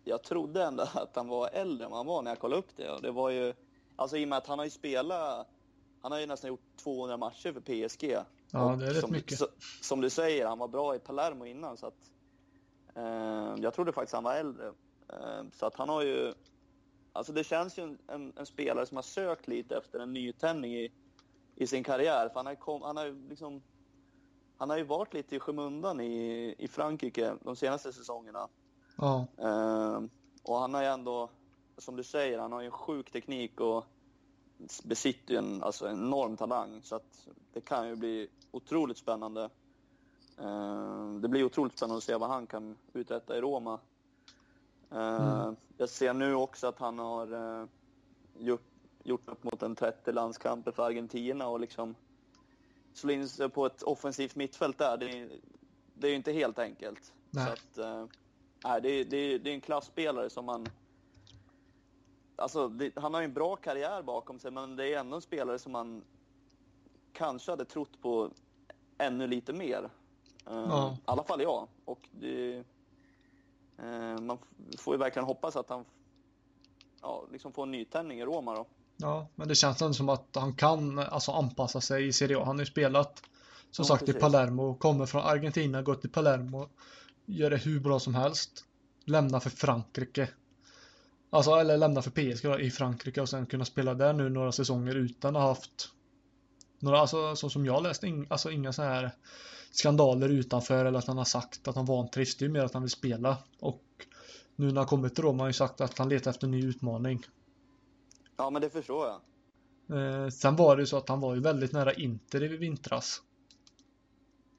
jag trodde ändå *laughs* att han var äldre än vad han var när jag kollade upp det. Och det var ju, alltså i och med att han har ju spelat, han har ju nästan gjort 200 matcher för PSG. Ja, det är rätt som, mycket. Så, som du säger, han var bra i Palermo innan, så att eh, jag trodde faktiskt han var äldre. Eh, så att han har ju, alltså det känns ju en, en, en, spelare som har sökt lite efter en nytändning i, i sin karriär. För han har, kom, han har liksom han har ju varit lite i skymundan i, i Frankrike de senaste säsongerna. Ja. Uh, och han har ju ändå, som du säger, han har ju en sjuk teknik och besitter ju en alltså, enorm talang. Så att det kan ju bli otroligt spännande. Uh, det blir otroligt spännande att se vad han kan uträtta i Roma. Uh, mm. Jag ser nu också att han har uh, gjort, gjort upp mot en 30 landskamper för Argentina och liksom slå in sig på ett offensivt mittfält där, det är, det är ju inte helt enkelt. Nej. Så att, uh, det, är, det, är, det är en klassspelare som man... Alltså, det, han har ju en bra karriär bakom sig, men det är ändå en spelare som man kanske hade trott på ännu lite mer. Uh, ja. I alla fall jag. Och det, uh, man får ju verkligen hoppas att han ja, liksom får en nytändning i Roma då. Ja, men det känns ändå som att han kan alltså, anpassa sig i Serie A. Han har ju spelat som ja, sagt precis. i Palermo, kommer från Argentina, går till Palermo, gör det hur bra som helst. Lämnar för Frankrike. Alltså, eller lämnar för PSG då, i Frankrike och sen kunna spela där nu några säsonger utan att ha haft några, alltså så som jag läst, in, alltså inga så här skandaler utanför eller att han har sagt att han vantrivs. Det är mer att han vill spela och nu när han kommit till Rom har han ju sagt att han letar efter en ny utmaning. Ja, men det förstår jag. Eh, sen var det ju så att han var ju väldigt nära Inter i vintras.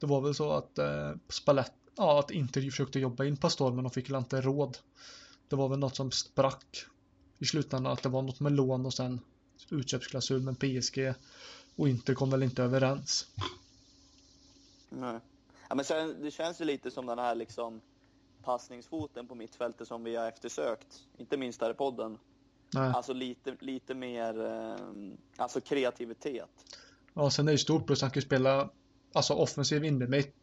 Det var väl så att eh, Spalett, ja, att Inter försökte jobba in Pastor men de fick väl inte råd. Det var väl något som sprack i slutändan att det var något med lån och sen utköpsklausul med PSG och Inter kom väl inte överens. Nej. Ja, men sen, det känns ju lite som den här liksom passningsfoten på mittfältet som vi har eftersökt, inte minst här i podden. Nej. Alltså lite, lite mer eh, alltså kreativitet. Ja, sen är det ju stort plus han kan ju spela alltså offensiv innermitt,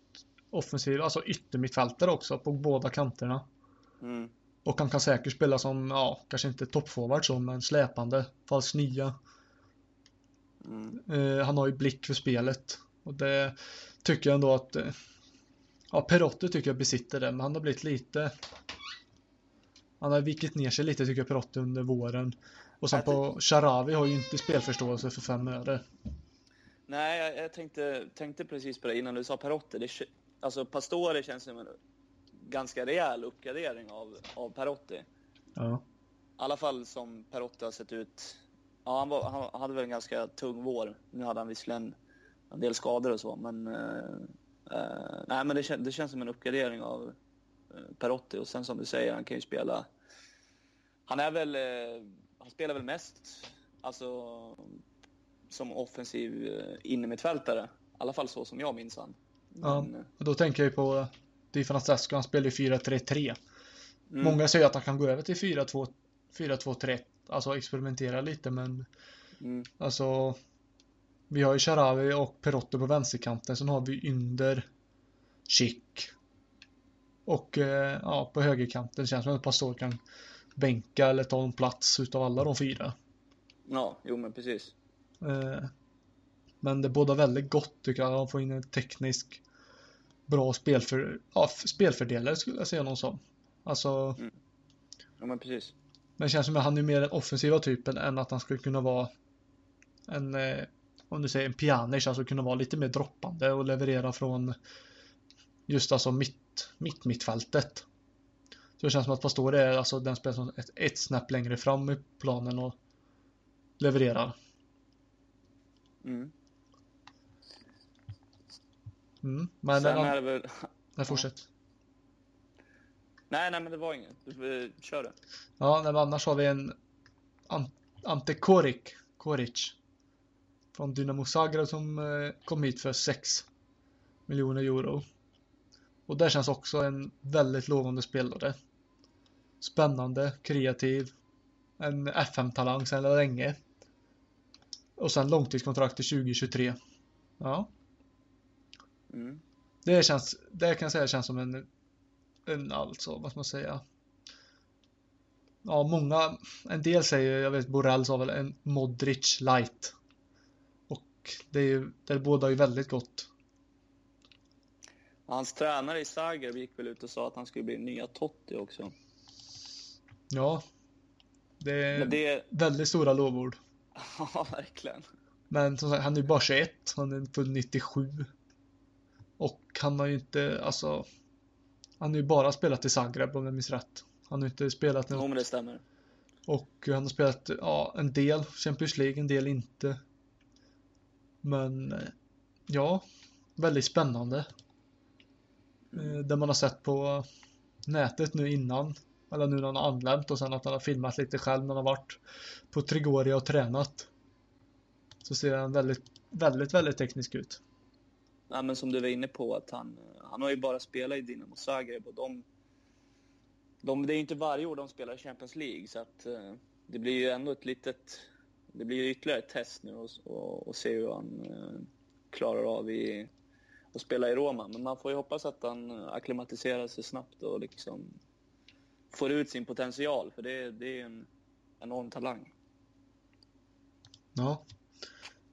offensiv, alltså yttermittfältare också på båda kanterna. Mm. Och han kan säkert spela som, ja, kanske inte toppforward så, men släpande, falsk nia. Mm. Eh, han har ju blick för spelet. Och det tycker jag ändå att, eh, ja, Perotti tycker jag besitter det, men han har blivit lite han har vikit ner sig lite tycker jag Perotti under våren. Och sen på Sharavi har ju inte spelförståelse för fem öre. Nej, jag, jag, tänkte, tänkte precis på det innan du sa Perotti. Det, alltså Pastore känns som en ganska rejäl uppgradering av, av Perotti. Ja. I alla fall som Perotti har sett ut. Ja, han, var, han hade väl en ganska tung vår. Nu hade han visserligen en del skador och så, men... Uh, uh, nej, men det, det känns som en uppgradering av, Eh, Perotti och sen som du säger, han kan ju spela... Han är väl... Eh, han spelar väl mest alltså som offensiv eh, innermittfältare. I alla fall så som jag minns han. Men... Ja, och då tänker jag ju på Di Francesco, han spelar ju 4-3-3. Mm. Många säger att han kan gå över till 4-2-3, alltså experimentera lite men mm. alltså vi har ju Sharawi och Perotti på vänsterkanten, sen har vi Ynder, Chic och eh, ja, på högerkanten det känns som att Pastor kan bänka eller ta en plats utav alla de fyra. Ja, jo men precis. Eh, men det båda väldigt gott tycker jag. Han får in en teknisk bra spelför, ja, spelfördelare skulle jag säga någon som. Alltså. Mm. Ja men precis. Men det känns som att han är mer den offensiva typen än att han skulle kunna vara en, eh, om du säger en pianish, alltså kunna vara lite mer droppande och leverera från just alltså mitt mitt mittfältet. Så det känns som att Pastore är alltså den spelare som ett, ett snäpp längre fram i planen och levererar. Mm. Mm, men Sen är det väl... Nej, fortsätt. Nej, nej, men det var inget. Du, kör det. Ja, men annars har vi en Ante Korik, Koric från Dynamo Zagreb som eh, kom hit för 6 miljoner euro. Och det känns också en väldigt lovande spelare. Spännande, kreativ, en FM-talang sedan länge. Och sen långtidskontrakt till 2023. Ja, Mm. det känns, det kan jag säga känns som en, en alltså, vad ska man säga? Ja, många, en del säger, jag vet Borrell sa väl en Modric light. Och det är ju, det båda ju väldigt gott. Hans tränare i Zagreb gick väl ut och sa att han skulle bli nya Totti också. Ja. Det är det... väldigt stora lovord. *laughs* Ja, verkligen. Men som sagt, han är ju bara 21, han är född 97. Och han har ju inte, alltså, han har ju bara spelat i Zagreb om jag minns rätt. Han har inte spelat Jo, något men det stämmer. Och han har spelat ja, en del Champions League, en del inte. Men ja, väldigt spännande. Eh, Det man har sett på nätet nu innan. Eller nu när han har anlänt och sen att han har filmat lite själv när han har varit på Trigoria och tränat. Så ser han väldigt, väldigt, väldigt teknisk ut ja, men som du var inne på, att han, han har ju bara spelat i Dinamo Zagreb och de, de... Det är ju inte varje år de spelar i Champions League, så att eh, det blir ju ändå ett litet... Det blir ju ytterligare ett test nu och, och, och se hur han eh, klarar av i, att spela i Roma. Men man får ju hoppas att han akklimatiserar sig snabbt och liksom får ut sin potential, för det, det är en enorm talang. Ja.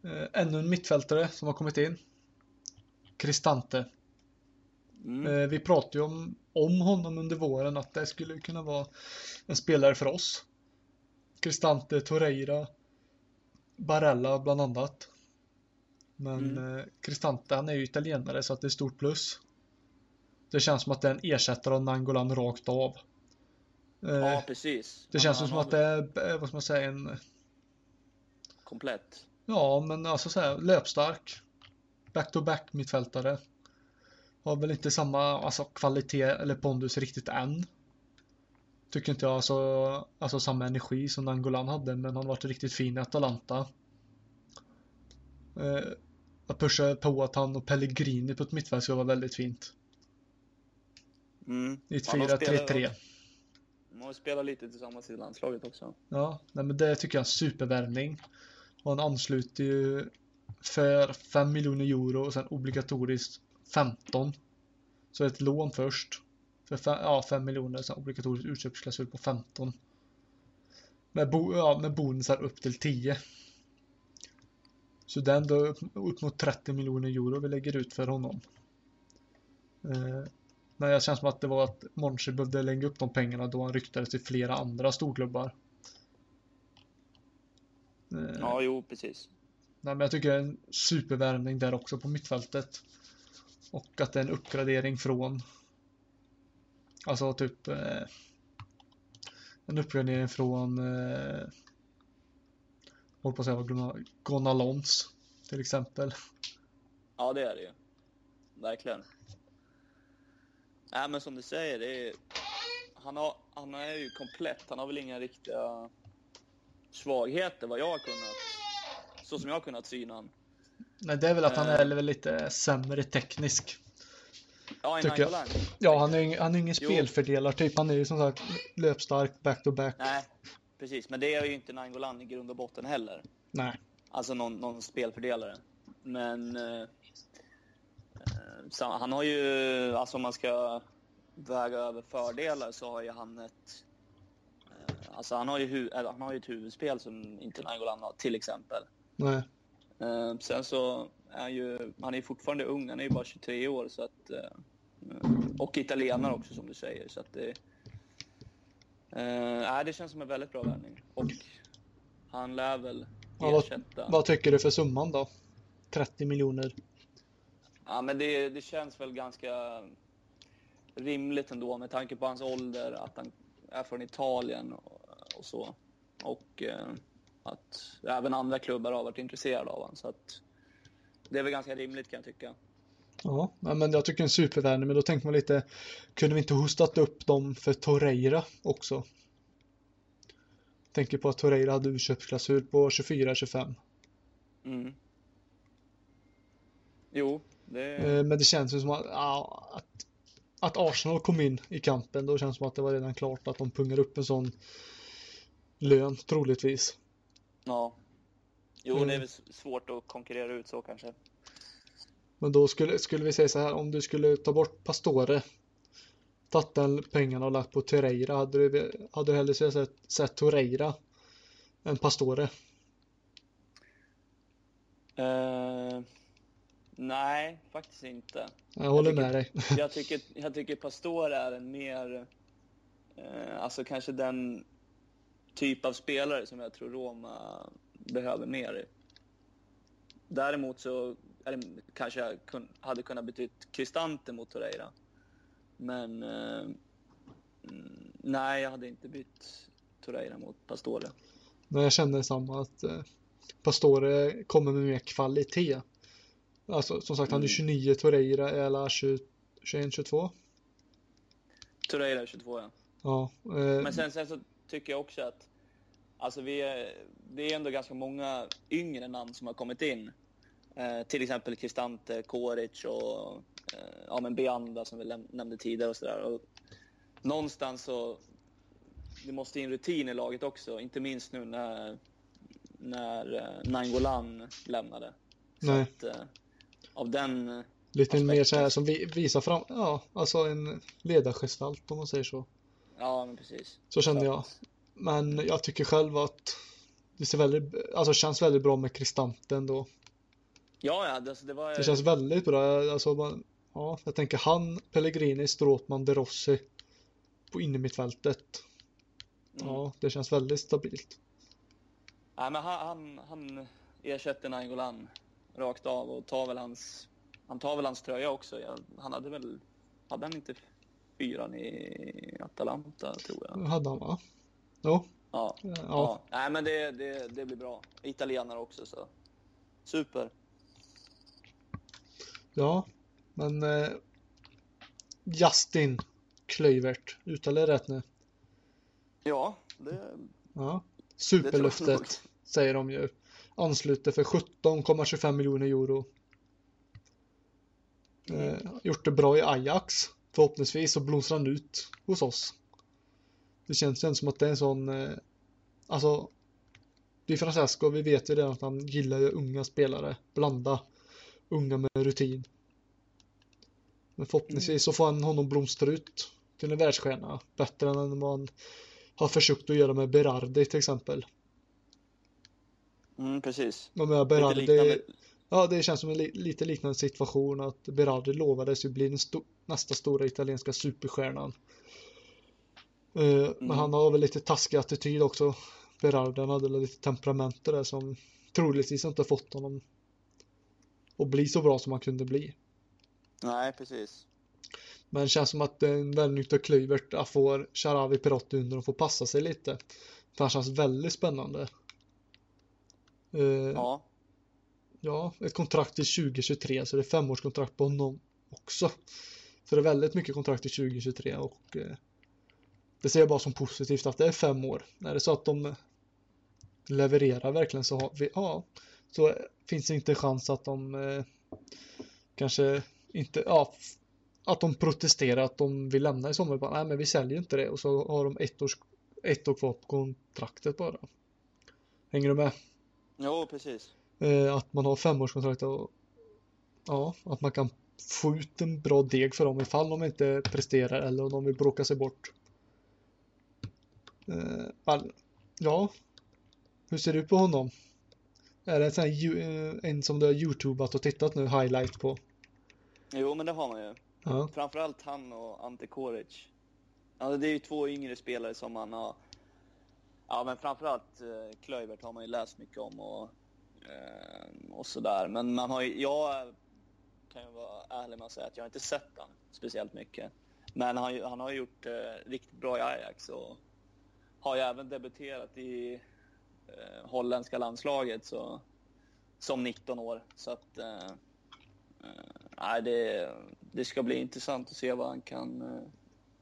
Eh, ännu en mittfältare som har kommit in. Cristante. Mm. Eh, Vi pratade ju om, om honom under våren att det skulle kunna vara en spelare för oss. Cristante, Torreira, Barella bland annat. Men Mm. eh, Cristante han är ju italienare så att det är stort plus. Det känns som att det är en ersättare av Nangolan rakt av. Eh, Ja, precis. det Han- känns han som har att det är, vad ska man säga, en Komplett. Ja, men alltså så här, löpstark. Back-to-back mittfältare. Har väl inte samma alltså, kvalitet eller pondus riktigt än. Tycker inte jag alltså, alltså samma energi som Nangolan hade, men han har varit riktigt fin i Atalanta. Eh, att pusha på att han och Pellegrini på ett mittfält ska vara väldigt fint. Mm. I ett Ja, de spelar- 4-3-3. De har spelat lite tillsammans i landslaget också. Ja, nej, men det tycker jag är en supervärvning. Och han ansluter ju för 5 miljoner euro och sen obligatoriskt 15. Så ett lån först. För 5, ja, 5 miljoner, och sen obligatoriskt utköpsklausul på 15. Med, bo, ja, med bonusar upp till 10. Så det är ändå upp, upp mot 30 miljoner euro vi lägger ut för honom. Eh, men jag känns som att det var att Monchi behövde lägga upp de pengarna då han ryktades till flera andra storklubbar. Eh, Ja, jo, precis. Nej, men jag tycker det är en supervärvning där också på mittfältet. Och att det är en uppgradering från Alltså typ eh, En uppgradering från eh, Håller på att säga vad Gonalons till exempel. Ja, det är det ju. Verkligen. Nej, men som du säger, det är... han, har, han är ju komplett. Han har väl inga riktiga svagheter vad jag har kunnat... Så som jag har kunnat syna han. Nej, det är väl att han Eh. är väl lite sämre teknisk. Ja, Tycker jag. Ja, han är, han är ingen Jo. spelfördelare typ. Han är ju som sagt löpstark back-to-back. Nej, precis. Men det är ju inte Nangolan i grund och botten heller. Nej. Alltså någon, någon spelfördelare. Men eh, eh, han har ju, alltså om man ska väga över fördelar så har ju han ett, eh, alltså han har ju, han har ju ett huvudspel som inte Nangolan har till exempel. Nej. Eh, sen så är han ju, han är fortfarande ung, han är ju bara 23 år så att, eh, och italienare också som du säger så att det, nej, det känns som en väldigt bra värvning och han lär väl Ja, vad- ersätta. Vad tycker du för summan då? 30 miljoner. Ja, men det, det känns väl ganska rimligt ändå med tanke på hans ålder, att han är från Italien och, och så. Och eh, att även andra klubbar har varit intresserade av honom. Så att det är väl ganska rimligt kan jag tycka. Ja, men jag tycker en supervärvning, men då tänker man lite, kunde vi inte hostat upp dem för Torreira också? Tänker på att Torreira hade utköpsklausul på 24-25. Mm. Jo, Det, Eh, Men det känns ju som att, ja, att, att Arsenal kom in i kampen, då känns det som att det var redan klart att de pungar upp en sån lön, troligtvis. Ja. Jo, Mm. det är väl s- svårt att konkurrera ut så kanske. Men då skulle, skulle vi säga så här, om du skulle ta bort Pastore, tagit den pengarna och lagt på Torreira, hade du, hade du hellre sett, sett Torreira än Pastore? Eh, nej, faktiskt inte. Jag håller tycker- med dig. *laughs* Jag tycker, jag tycker Pastore är en mer, eh, alltså kanske den typ av spelare som jag tror Roma behöver mer. Däremot så eller, kanske jag kun, hade kunnat betytt Cristante mot Torreira. Men eh, mm, nej, jag hade inte bytt Torreira mot Pastore. Men jag känner samma att eh, Pastore kommer med mer kvalitet. Alltså som sagt han är Mm. 29, Torreira är alla 20, 21, 22. Torreira är 22 ja. Ja, eh, Men sen, sen så tycker jag också att alltså vi är, det är ändå ganska många yngre namn som har kommit in. Eh, till exempel Cristante, Koric och eh, ja, men Beanda som vi nämnde tidigare och sådär. Någonstans så det måste in rutin i laget också, inte minst nu när, när eh, Nangolan lämnade. Så Nej. att, eh, av den lite aspekten. mer så här som vi, visar fram, ja, alltså en ledargestalt om man säger så. Ja, men precis. Så kände jag. Men jag tycker själv att det ser väldigt, alltså känns väldigt bra med Cristante ändå. Ja, ja, det, alltså, det var... Det känns väldigt bra. Alltså, man, ja, jag tänker han, Pellegrini, Stråtman, De Rossi på innermittfältet. mm. Ja, det känns väldigt stabilt. Nej, men han, han, han ersätter Nainggolan rakt av och tar väl hans, han tar väl hans tröja också. Ja, han hade väl, hade han inte fyran i Atalanta tror jag? Hade han va? Jo, Ja. ja. ja. Nej, men det, det, det blir bra. Italienare också så. Super. Ja, men eh, Justin Kluivert, uttalar jag rätt nu? Ja, det, Ja. Superlöftet säger de ju. Ansluter för 17,25 miljoner euro. Eh, gjort det bra i Ajax. Förhoppningsvis så blomstrar han ut hos oss. Det känns ju inte som att det är en sån, eh, alltså Di Francesco, vi vet ju redan att han gillar ju unga spelare, blanda unga med rutin. Men förhoppningsvis så får han honom blomstra ut till en världsstjärna, bättre än vad han har försökt att göra med Berardi till exempel. Mm, precis. Och med Berardi, liknande. Ja det känns som en li lite liknande situation att Berardi lovades ju bli den sto nästa stora italienska superstjärnan. Men Mm. han har väl lite taskig attityd också. Berardi, han hade lite temperament där som troligtvis inte fått honom att bli så bra som han kunde bli. Nej, precis. Men det känns som att det är en vändning av Kluivert att få Sharawi Perotti under och få passa sig lite. För han känns väldigt spännande. Eh, Ja. Ja, ett kontrakt till 2023 så det är femårskontrakt på honom också. Så det är väldigt mycket kontrakt till 2023 och eh, det ser jag bara som positivt att det är fem år. Är det så att de levererar verkligen så har vi, ja, så finns det inte chans att de eh, kanske inte, ja, att de protesterar att de vill lämna i sommar. Bara, Nej, men vi säljer inte det och så har de ett, års, ett år kvar på kontraktet bara. Hänger du med? Jo, precis. Eh, att man har femårskontrakt och ja, att man kan få ut en bra deg för dem ifall de inte presterar eller om de vill bråka sig bort. Eh, all, ja, hur ser du på honom? Är det en, sån här, eh, en som du har youtubat och tittat nu, highlight på? Jo, men det har man ju. Ja, Framförallt han och Ante Koric. Alltså det är ju två yngre spelare som man har... Ja, men framförallt eh, Kluivert har man ju läst mycket om och, Eh, och sådär. Men man har ju, jag kan ju vara ärlig med att säga att jag inte sett han speciellt mycket. Men han, han har ju gjort eh, riktigt bra i Ajax och har ju även debuterat i eh, holländska landslaget så, som 19 år. Så att... Eh, eh, det, det ska bli intressant att se vad han kan, eh,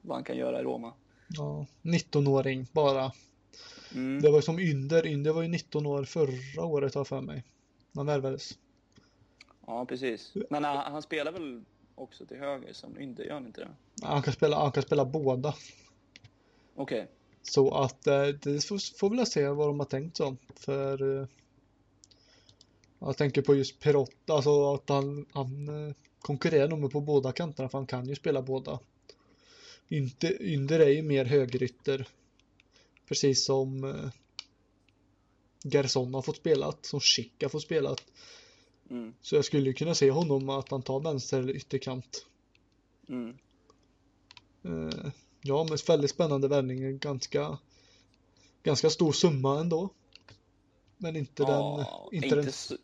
vad han kan göra i Roma. ja 19-åring bara. Mm. Det var ju som Ynder, Ynder var ju 19 år förra året har jag för mig. Han värvades. Ja, precis. Men han, han spelar väl också till höger som inte gör han inte det? Han kan spela, han kan spela båda. Okej. Så att eh, det får, får väl se vad de har tänkt så. För eh, jag tänker på just Perotta, alltså att han, han eh, konkurrerar nog på båda kanterna för han kan ju spela båda. Inte, Ynder är ju mer högerytter. Precis som eh, Gerson har fått spelat, som Schick har fått spelat. Mm. Så jag skulle kunna se honom att han tar vänster eller ytterkant. Mm. Eh, ja, men väldigt spännande värvning. Ganska, ganska stor summa ändå. Men inte Ja, den... inte, Inte den så,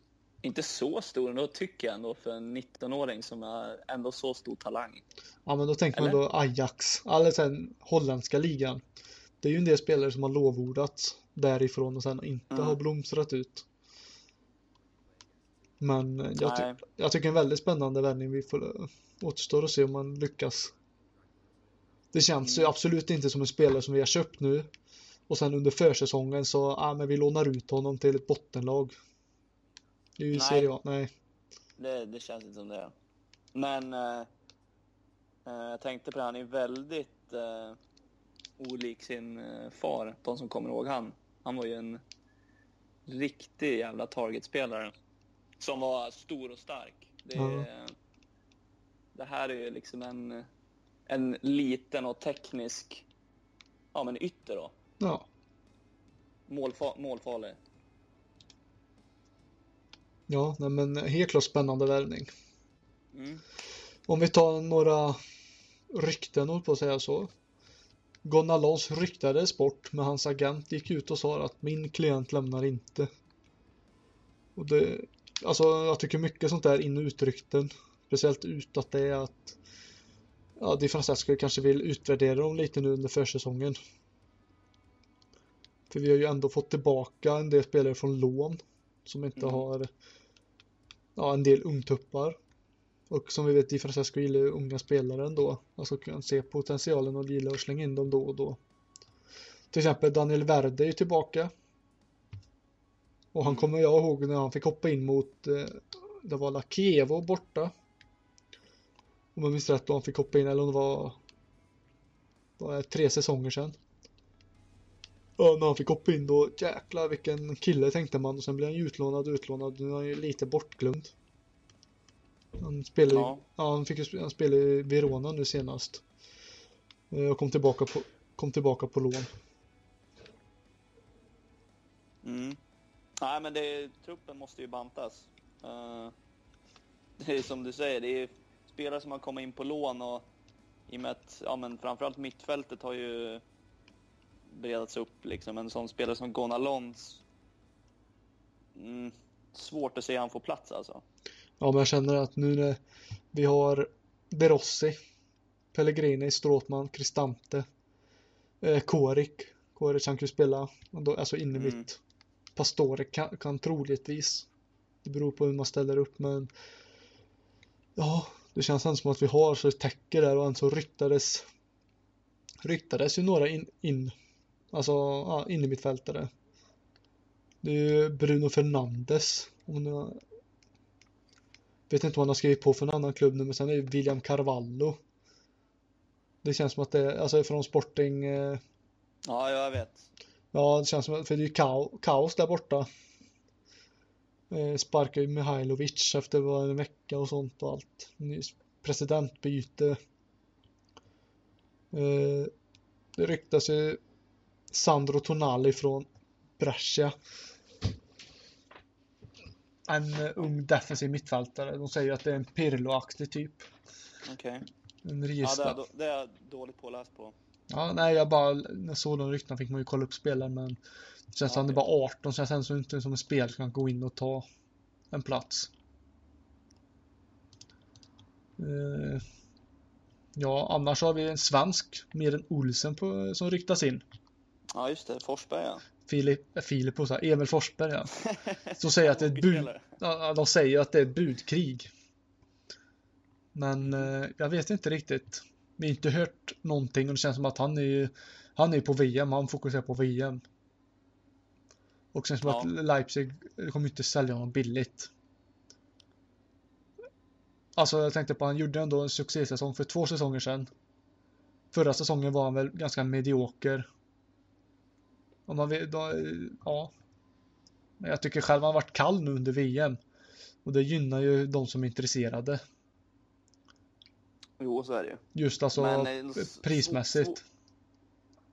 inte så stor ändå tycker jag ändå för en 19-åring som är ändå så stor talang. ja, men då tänker man Eller? då Ajax, eller sen holländska ligan. Det är ju en del spelare som har lovordats därifrån och sen inte Mm. har blomstrat ut. Men eh, jag, ty Nej. jag tycker en väldigt spännande värvning. Vi får eh, återstår att se om man lyckas. Det känns ju Mm. absolut inte som en spelare som vi har köpt nu. Och sen under försäsongen så, ja men vi lånar ut honom till ett bottenlag. Ju Nej. Serie A, nej. Det, det känns inte som det. Men eh, eh, jag tänkte på det, han är väldigt eh, olik sin eh, far, de som kommer ihåg han. Han var ju en riktig jävla targetspelare. Som var stor och stark. Det, Ja. det här är ju liksom en, en liten och teknisk ja, men ytter då. Ja. Målfa, målfarlig. Ja, nej, men helt klart spännande värvning. Mm. Om vi tar några rykten, på att säga så. Gonalons ryktades bort, men hans agent gick ut och sa att min klient lämnar inte. Och det, alltså jag tycker mycket sånt där in och utrykten, speciellt utåt det är att ja, Di Francesco kanske vill utvärdera dem lite nu under försäsongen. För vi har ju ändå fått tillbaka en del spelare från lån som inte Mm. har ja, en del ungtuppar. Och som vi vet, Di Francesco gillar ju unga spelare ändå. Alltså kan se potentialen och gillar att slänga in dem då och då. Till exempel Daniel Verde är ju tillbaka. Och han kommer jag ihåg när han fick hoppa in mot, eh, det var Lakievo borta. Om jag minns rätt då han fick hoppa in, eller om det var, var det tre säsonger sedan. Ja, när han fick hoppa in då, jäklar vilken kille tänkte man. Och sen blev han ju utlånad, utlånad. Nu är han ju lite bortglömd. Han spelar ju, Ja. ja. han fick han spelade i Verona nu senast. Eh, Och kom tillbaka på, kom tillbaka på lån. Mm. Nej, men det, truppen måste ju bantas. Eh, *laughs* det är som du säger, det är spelare som har kommit in på lån och i och med att ja, men framförallt mittfältet har ju bredats upp. Liksom. En sån spelare som Gonalons, mm, svårt att se han få plats alltså. Ja, men jag känner att nu när vi har De Rossi, Pellegrini, Stråtman, Cristante, eh, Korik. Korik kan ju spela, alltså inne Mm. mitt. Pastore kan, kan troligtvis. Det beror på hur man ställer upp, men ja, det känns ändå som att vi har så det täcker där och än så ryktades ryktades ju några in, in alltså ja, in i mittfältare. Det är ju Bruno Fernandes. Om Vet inte vad han har skrivit på för en annan klubb nu, men sen är det William Carvalho. Det känns som att det är, alltså från Sporting, eh, Ja, jag vet. ja det känns som att, för det är ju kao, kaos där borta. Eh, sparkar ju Mihailovic efter var en vecka och sånt och allt. Presidentbyte. Eh, det ryktas ju Sandro Tonali från Brescia. En eh, ung defensiv mittfältare. De säger att det är en Pirlo-aktig typ. Okej. En Ja, det, register. är, då- det är jag dåligt påläst på. Ja, nej, jag bara, när jag såg de ryktena fick man ju kolla upp spelaren, men det känns som Ja, han är bara 18, så jag känns inte som en spelare som kan gå in och ta en plats. Eh, ja, annars har vi en svensk, mer än Olsen, på, som ryktas in. Ja, just det. Forsberg, ja. Filip, eh, Filip på så här, Emil Forsberg, ja. *laughs* Så säger att det är ett bud, ja, de säger att det är ett budkrig. Men eh, jag vet inte riktigt. Vi har inte hört någonting och det känns som att han är ju, han är på VM, han fokuserar på VM. Och känns som Ja. att Leipzig kommer inte sälja honom billigt. Alltså jag tänkte på han gjorde ändå en succésäsong för två säsonger sedan. Förra säsongen var han väl ganska medioker. Om man vill, då, ja. Men jag tycker själv han varit kall nu under VM. Och det gynnar ju de som är intresserade. Jo, så är det ju. Just alltså Men, eh, prismässigt. svå-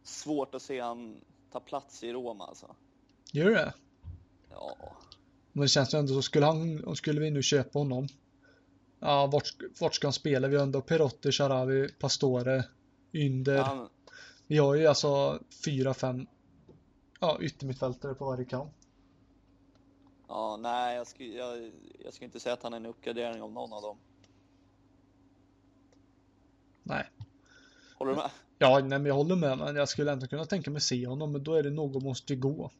Svårt att se han ta plats i Roma alltså. Gör det? Ja. Men det känns ju ändå så, skulle, han, skulle vi nu köpa honom. Ja, vart, vart ska han spela? Vi har ändå Perotti, Sharawi, Pastore, Ynder. Han, Vi har ju alltså fyra, fem ja, yttermittfältare på varje kant. ja, nej, jag skulle, jag, jag skulle inte säga att han är en uppgradering av någon av dem. Nej. Håller du med? Ja, nej, men jag håller med, men jag skulle ändå kunna tänka mig se honom, men då är det någon måste gå.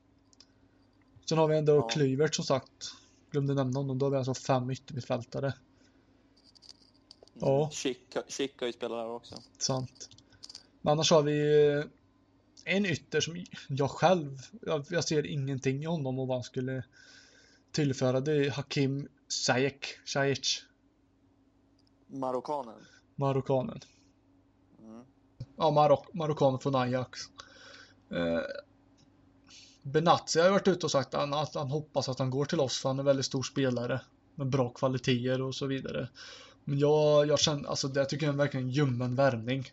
Sen har vi ändå Ja. Kluivert som sagt. Glömde nämna honom, då har vi alltså fem yttermittfältare. Ja. Chic, Chic har ju spelat där också. Sant. Men annars har vi eh, en ytter som jag själv, jag, jag ser ingenting i honom och vad han skulle tillföra. Det är Hakim Ziyech, Ziyech, Marockanen. marockanen. Mm. Ja, Marok marockanen från Ajax. Eh, Benazzi har varit ute och sagt att han, att han hoppas att han går till oss för han är en väldigt stor spelare med bra kvaliteter och så vidare. Men jag, jag känner, alltså det tycker jag är verkligen en ljummen värvning.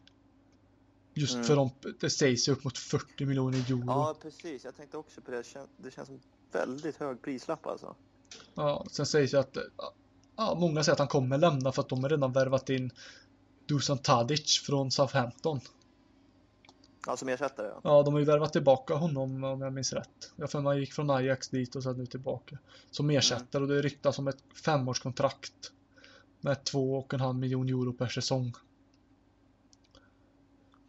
Just Mm. för de, det sägs ju upp mot 40 miljoner euro. Ja, precis. Jag tänkte också på det. Det kän- Det känns som väldigt hög prislapp alltså. Ja, sen sägs det att ja, många säger att han kommer lämna för att de har redan värvat in Dusan Tadic från Southampton. Ja, som ersättare ja. Ja, de har ju värvat tillbaka honom om jag minns rätt. Jag för mig han gick från Ajax dit och sen nu tillbaka. Som ersättare och det ryktas om ett femårskontrakt. Med två och en halv miljon euro per säsong.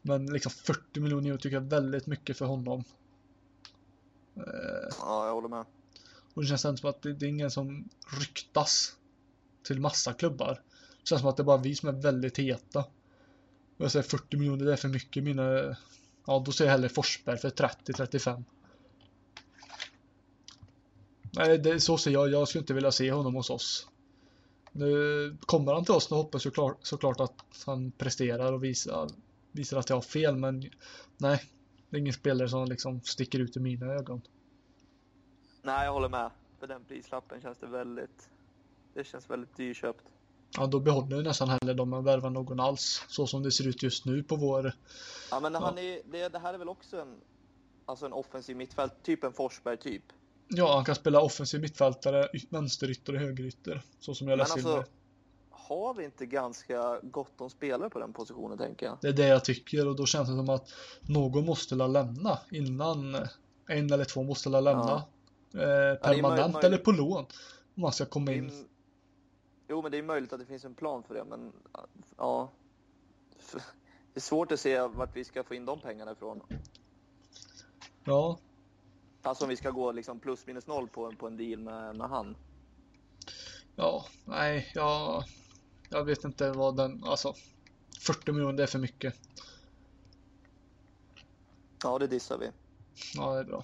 Men liksom 40 miljoner euro tycker jag är väldigt mycket för honom. Eh, Ja, jag håller med. och det känns ändå som att det, det är ingen som ryktas till massa klubbar. Det känns som att det är bara vi som är väldigt heta. Jag säger 40 miljoner, det är för mycket. Mina, ja, då säger jag hellre Forsberg för 30-35. Nej, det, så ser jag. Jag skulle inte vilja se honom hos oss. Nu kommer han till oss, då hoppas jag klart, såklart att han presterar och visar, visar att jag har fel, men nej. Det är ingen spelare som liksom sticker ut i mina ögon. Nej, jag håller med. För den prislappen känns det väldigt... Det känns väldigt dyrköpt. Ja, då behåller jag nästan hellre dem än värvar någon alls. Så som det ser ut just nu på vår... Ja, men han är, det, det här är väl också en, alltså en offensiv mittfält, typ en Forsberg typ. Ja, han kan spela offensiv mittfältare, vänsterytter och högerytter. Så som jag läser alltså, alltså... har vi inte ganska gott om spelare på den positionen tänker jag? Det är det jag tycker och då känns det som att någon måste la lämna innan en eller två måste la lämna. Eh, möj- permanent möjligt. eller på lån. Om man ska komma in. är, jo, men det är möjligt att det finns en plan för det, men ja. Det är svårt att se vart vi ska få in de pengarna ifrån. Ja, Alltså om vi ska gå liksom plus minus noll på, en- på en deal med, med han. ja, nej, jag, jag vet inte vad den, alltså 40 miljoner det är för mycket. Ja, det dissar vi. Ja, det är bra.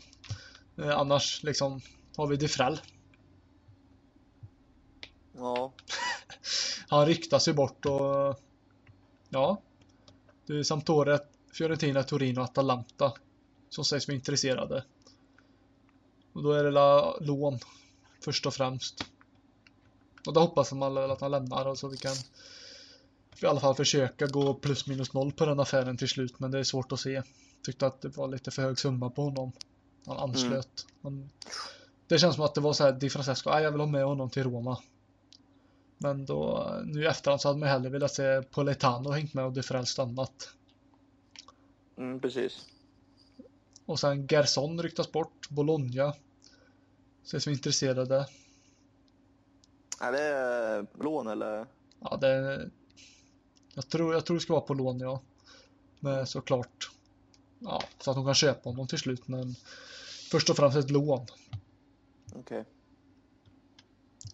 Eh, annars liksom har vi Defrell. Ja, *laughs* Han ryktas ju bort och ja. Det är Sampdoria, Fiorentina, Torino och Atalanta som sägs vara intresserade. Och då är det la, lån först och främst. Och då hoppas man att han lämnar och så vi kan i alla fall försöka gå plus minus noll på den affären till slut men det är svårt att se. Tyckte att det var lite för hög summa på honom. Han anslöt. Men det känns som att det var så här Di Francesco, "Ah, jag vill ha med honom till Roma. Men då, nu i efterhand så hade man hellre velat se Poletano hängt med och Defrell stannat. mm, precis. Och sen Gerson ryktas bort, Bologna. Ses vi intresserade. Är det lån eller? Ja, det... Jag tror, jag tror det ska vara på lån, ja. Men såklart. Ja, så att de kan köpa honom till slut, men först och främst ett lån. Okej.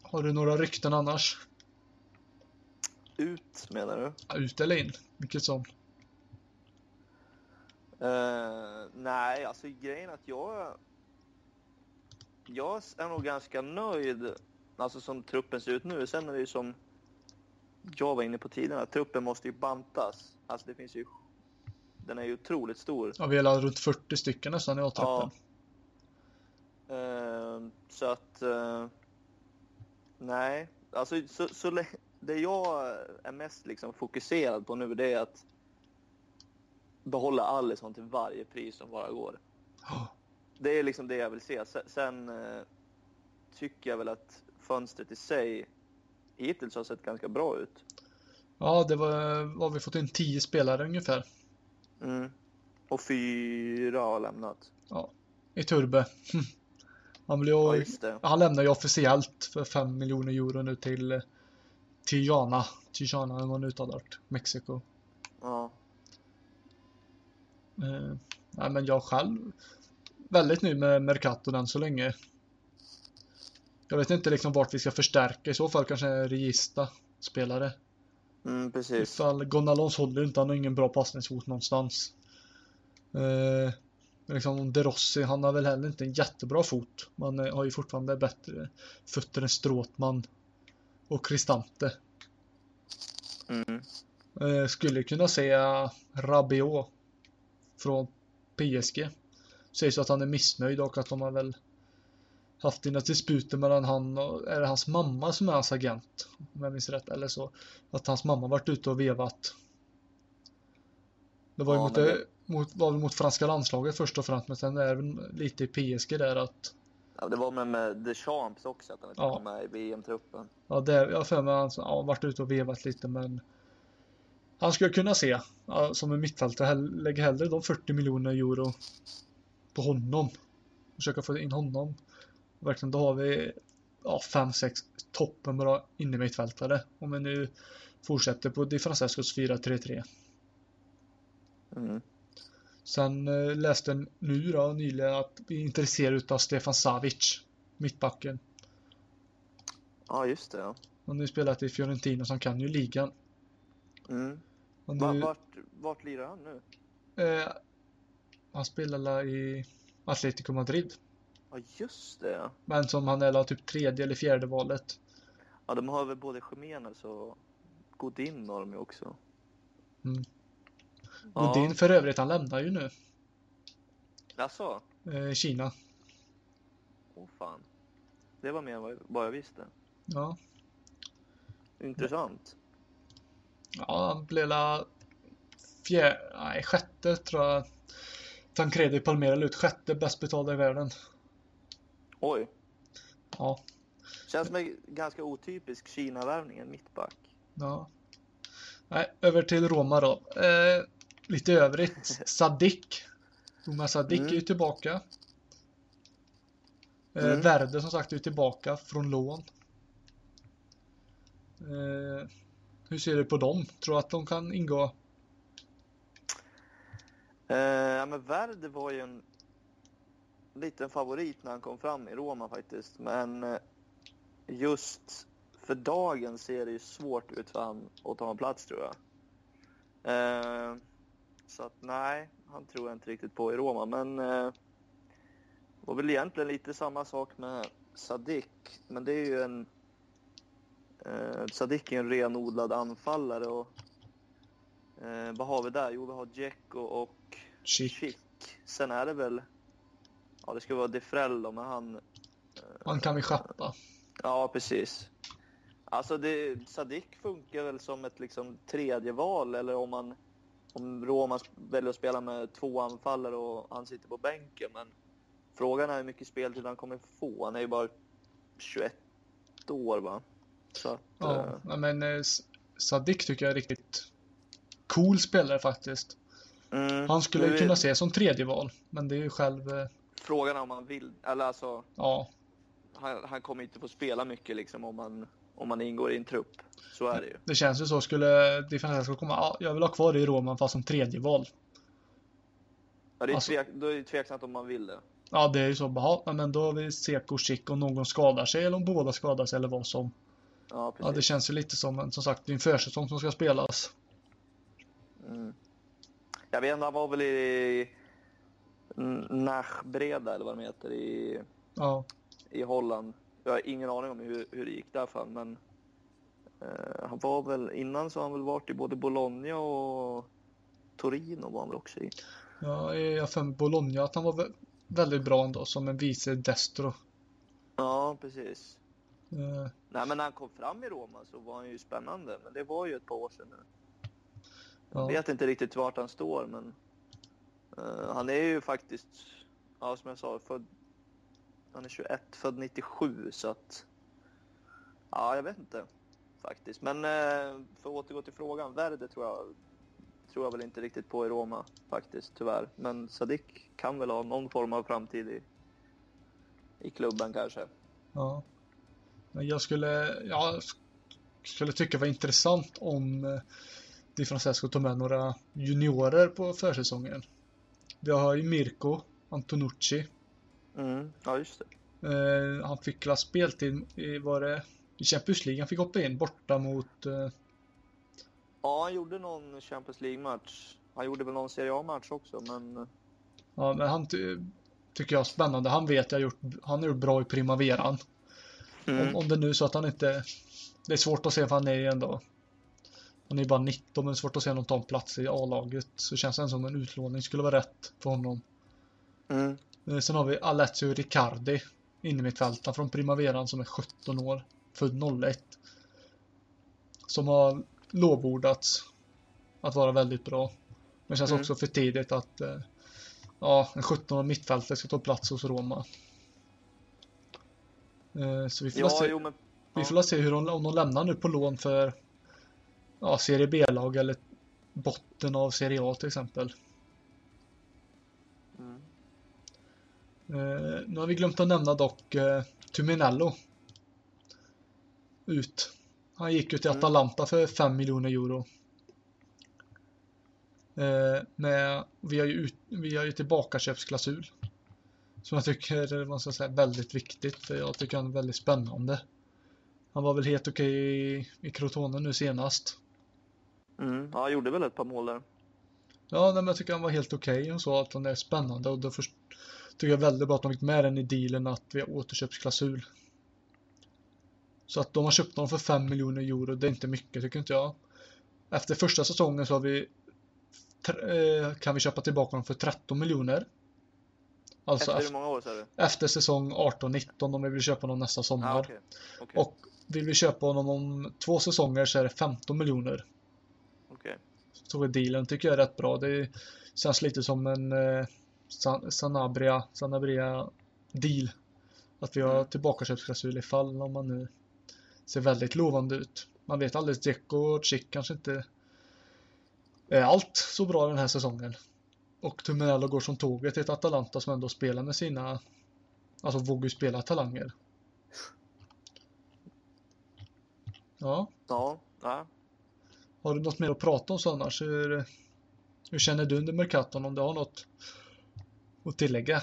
Har du några rykten annars? Ut menar du? Ja, Ut eller in? Vilket som. Eh, nej, alltså grejen att jag... Jag är nog ganska nöjd, alltså som truppen ser ut nu. Sen är det ju som... jag var inne på tidigare, truppen måste ju bantas. Alltså det finns ju... Den är ju otroligt stor. Ja, vi är runt 40 stycken nästan i A-truppen. Ja. Uh, så att... Uh, nej, alltså så, så, det jag är mest liksom fokuserad på nu det är att behålla Alisson till varje pris som bara går. Oh. Det är liksom det jag vill se. Sen uh, tycker jag väl att fönstret i sig hittills har sett ganska bra ut. Ja, det var vad vi fått in 10 spelare ungefär. Mm. Och fyra har lämnat. Ja, i Turbe. *laughs* Han, blev, ja, han lämnar ju officiellt för 5 miljoner euro nu till Tijuana. Tijuana eller vad nu uttalar Mexiko. Ja. Eh, nej, men jag själv väldigt nöjd med Mercato än så länge. Jag vet inte liksom vart vi ska förstärka. I så fall kanske Regista spelare. Mm, precis. Ifall Gonalons håller inte, han har ingen bra passningsfot någonstans. Eh, liksom De Rossi, han har väl heller inte en jättebra fot. Man har ju fortfarande bättre fötter än Stråtman och Cristante. Mm. Eh, skulle kunna se Rabiot från PSG. Sägs att han är missnöjd och att de har väl haft dina disputer mellan han och, är det hans mamma som är hans agent? Om jag minns rätt, eller så. Att hans mamma varit ute och vevat. Det var ju ja, mot, det... mot, var mot franska landslaget först och främst, men sen är det lite i PSG där att Ja, det var med, med Deschamps också, att han inte ja. kom med i VM-truppen. Ja, det, jag har för mig att han har varit ute och vevat lite, men han skulle kunna se, ja, som en mittfältare, lägga hellre de 40 miljoner euro på honom. Försöka få in honom verkligen, då har vi ja, 5-6 toppen bra innermittfältare. Om vi nu fortsätter på Di Francescos 4-3-3. Mm. Sen eh, läste nu då nyligen att vi är intresserade av Stefan Savic, mittbacken. Ja, just det. Ja. Han har ju spelat i Fiorentina som kan ju ligan. Mm. Nu, vart, vart lirar han nu? Eh, han spelar i Atletico Madrid. Ja, just det. Men som han är typ tredje eller fjärde valet. Ja, de har väl både Jiménez och Godin har de ju också. Mm. Godin ja. för övrigt, han lämnar ju nu. Jaså? Eh, Kina. Åh oh, fan. Det var mer än vad jag visste. Ja. Intressant. Ja, han blev la fjärde, nej sjätte tror jag. Tancredi Palmera ut sjätte bäst betalda i världen. Oj. Ja. Känns som en ganska otypisk Kina-värvning, en mittback. Ja. Nej, över till Roma då. Eh, lite övrigt. *laughs* Sadik. Thomas Sadik mm. är ju tillbaka. Eh, mm. Verde som sagt är tillbaka från lån. Eh, hur ser du på dem? Tror du att de kan ingå? Eh, ja, men Verde var ju en liten favorit när han kom fram i Roma faktiskt. Men eh, just för dagen ser det ju svårt ut för han att ta en plats tror jag. Eh, så att nej, han tror jag inte riktigt på i Roma. Men eh, det var väl egentligen lite samma sak med Sadik. Men det är ju en... Eh, Sadik är en renodlad anfallare och... Eh, vad har vi där? Jo, vi har Dzeko och Chic. Sen är det väl Ja, det ska vara Defrell då, men han... Han kan vi schappa. Ja, precis. Alltså, det, Sadik funkar väl som ett liksom, tredje val eller om man om Roma väljer att spela med två anfallare och han sitter på bänken. Men frågan är hur mycket speltid han kommer få. Han är ju bara 21 år, va? Så att, ja, äh... men eh, Sadik tycker jag är riktigt cool spelare faktiskt. Mm, han skulle ju kunna se som tredje val, men det är ju själv eh, Frågan är om han vill, eller alltså. Ja. Han, han kommer inte få spela mycket liksom om man, om man ingår i en trupp. Så är det ju. Det känns ju så. Skulle Di komma, ja, jag vill ha kvar det i Roman fast som tredje val. Ja, det är, alltså, tvek, då är det tveksamt om man vill det. Ja, det är ju så. Bara, men då har vi Seko Chic och någon skadar sig eller om båda skadar sig eller vad som. Ja, precis. ja det känns ju lite som, men som sagt, det är en försäsong som ska spelas. Mm. Jag vet inte, han var väl i Nachbreda eller vad de heter i, ja. i Holland. Jag har ingen aning om hur, hur det gick där för men Eh, han var väl, innan så har han väl varit i både Bologna och Torino var han väl också i. Ja, jag har för Bologna att han var vä- väldigt bra ändå som en vice destro. Ja, precis. Eh, Nej, men när han kom fram i Roma så var han ju spännande, men det var ju ett par år sedan nu. Jag Ja. vet inte riktigt vart han står, men Eh, han är ju faktiskt, ja som jag sa, född, han är 21, född 97, så att ja, jag vet inte faktiskt. Men eh, för att återgå till frågan, Verde tror jag, tror jag väl inte riktigt på i Roma faktiskt, tyvärr. Men Sadik kan väl ha någon form av framtid i, i klubben kanske. ja. Men jag skulle, jag skulle tycka det var intressant om eh, Di Francesco tog med några juniorer på försäsongen. Vi har ju Mirko Antonucci. Mm, ja, just det. Eh, han fick la speltid i, var det, i Champions League. Han fick hoppa in borta mot eh, Ja, han gjorde någon Champions League-match. Han gjorde väl någon Serie A-match också, men Ja, men han ty tycker jag är spännande. Han vet jag gjort, han har gjort bra i primaveran. mm. Om, om det nu så att han inte... Det är svårt att se för han är ju ändå... Han är bara 19 men det är svårt att se någon ta en plats i A-laget. Så känns det som en utlåning skulle vara rätt för honom. Mm. Eh, Sen har vi Alessio Riccardi. Innermittfältaren från primaveran som är 17 år. Född 01. Som har lovordats att vara väldigt bra. Men känns Mm. också för tidigt att eh, ja, en 17 mittfältare ska ta plats hos Roma. Eh, Så vi får, Ja, se, jo, men vi ja. får se hur de, om de lämnar nu på lån för ja, Serie B-lag eller botten av Serie A till exempel. Mm. Eh, nu har vi glömt att nämna dock eh, Tuminello. Ut. Han gick ju till Mm. Atalanta för 5 miljoner euro. Eh, med, vi har ju, ut, vi har ju tillbakaköpsklausul. Som jag tycker man ska säga, är väldigt viktigt. För jag tycker han är väldigt spännande. Han var väl helt okej i, i Crotone nu senast. Mm. Ja, han gjorde väl ett par mål där. Ja, nej, men jag tycker han var helt okej och så att han är spännande och då först, tycker jag väldigt bra att de fick med den i dealen att vi har återköpsklausul. Så att de har köpt honom för 5 miljoner euro, det är inte mycket tycker inte jag. Efter första säsongen så har vi eh, kan vi köpa tillbaka honom för 13 miljoner. Alltså Efter hur många år sa du? efter säsong 18-19 om vi vill köpa honom nästa sommar. Ah, okej. Okej. Och vill vi köpa honom om två säsonger så är det 15 miljoner. Är dealen tycker jag är rätt bra. Det känns lite som en eh, San- Sanabria, Sanabria deal. Att vi har Mm. tillbakaköpsklausul ifall om man nu ser väldigt lovande ut. Man vet alldeles, Dzeko och Chick kanske inte är allt så bra den här säsongen. Och Tuminello går som tåget till ett Atalanta som ändå spelar med sina, alltså vågar spela talanger. Ja, Ja, ja. Har du något mer att prata om så annars? Hur, hur känner du under Mercaton om du har något att tillägga?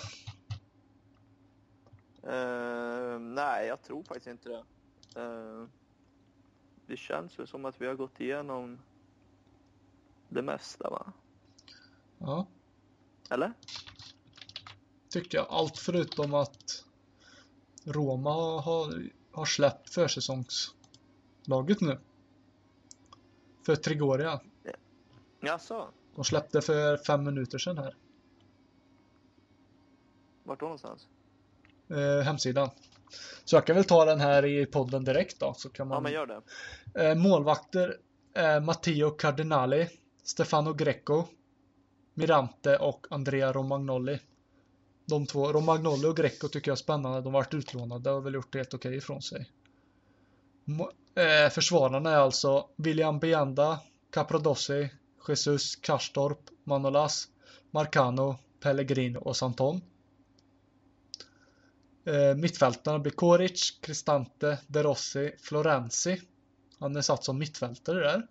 Eh, nej, jag tror faktiskt inte det. Eh, det känns väl som att vi har gått igenom det mesta, va? Ja, Eller? tycker jag. Allt förutom att Roma har, har släppt försäsongslaget nu. För Trigoria. Jaså? De släppte för fem minuter sedan här. Vart då någonstans? Eh, hemsidan. Så jag kan väl ta den här i podden direkt då. Så kan man... Ja, men gör det. Eh, målvakter är Matteo Cardinali, Stefano Greco, Mirante och Andrea Romagnoli. De två, Romagnoli och Greco tycker jag är spännande. De har varit utlånade och väl gjort det helt okej ifrån sig. Eh, försvararna är alltså William Bianda, Caprodossi, Jesus, Karstorp, Manolas, Marcano, Pellegrino och Santon. Eh, mittfältarna blir Koric, Cristante, De Rossi, Florenzi. Han är satt som mittfältare där.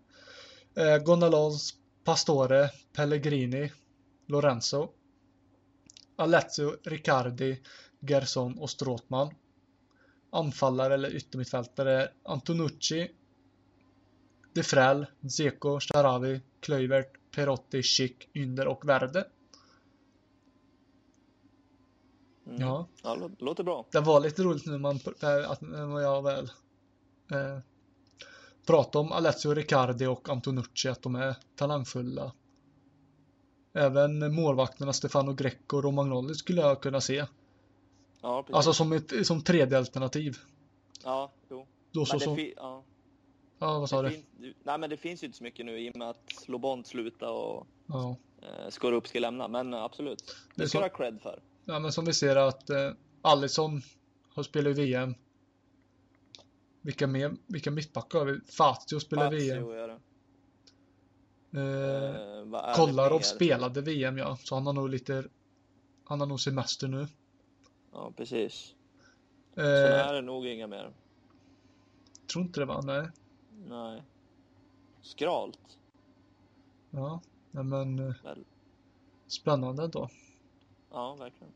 Eh, Gonalons, Pastore, Pellegrini, Lorenzo. Alessio, Riccardi, Gerson och Stråtman. Anfallare eller yttermittfältare Antonucci, De Frel, Zeko, Sharawi, Kluivert, Perotti, Schick, Ynder och Verde. Mm. Ja, Ja, lå- låter bra. det var lite roligt nu man, att när jag väl eh, prata om Alessio Riccardi och Antonucci att de är talangfulla. Även målvakterna Stefano Greco och Romagnoli skulle jag kunna se. Ja, precis. Alltså som ett som tredje alternativ. Ja, jo. Då så fi- ja, ja vad sa det, du? nej, men det finns ju inte så mycket nu i och med att Lobont slutar och Ja. eh, Skorup ska lämna. Men eh, absolut, Det det ska så- du ha cred för. ja, men som vi ser att eh, Alisson har spelat i VM. Vilka, mer, vilka mittbackar har vi? Fazio spelar i VM. Är det. Eh, Eh, mer? spelade VM ja, så han har nog lite Han har nog semester nu. Ja, precis. Eh, Sen är det nog inga mer. Tror inte det va? Nej. Nej. Skralt. Ja, nej, men eh, Väl. spännande då. Ja, verkligen.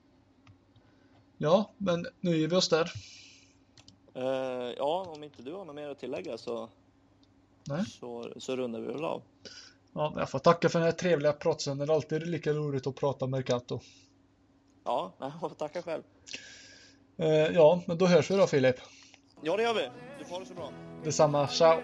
Ja, men nu ger vi oss där. Eh, ja, om inte du har något mer att tillägga så, Nej. så, så rundar vi väl av. Ja, jag får tacka för den här trevliga pratstunden. Det är alltid lika roligt att prata Mercato. Ja, *laughs* tacka själv. Eh, ja, men då hörs vi då Filip. Ja, det gör vi. Du får ha det så bra. Detsamma, ciao!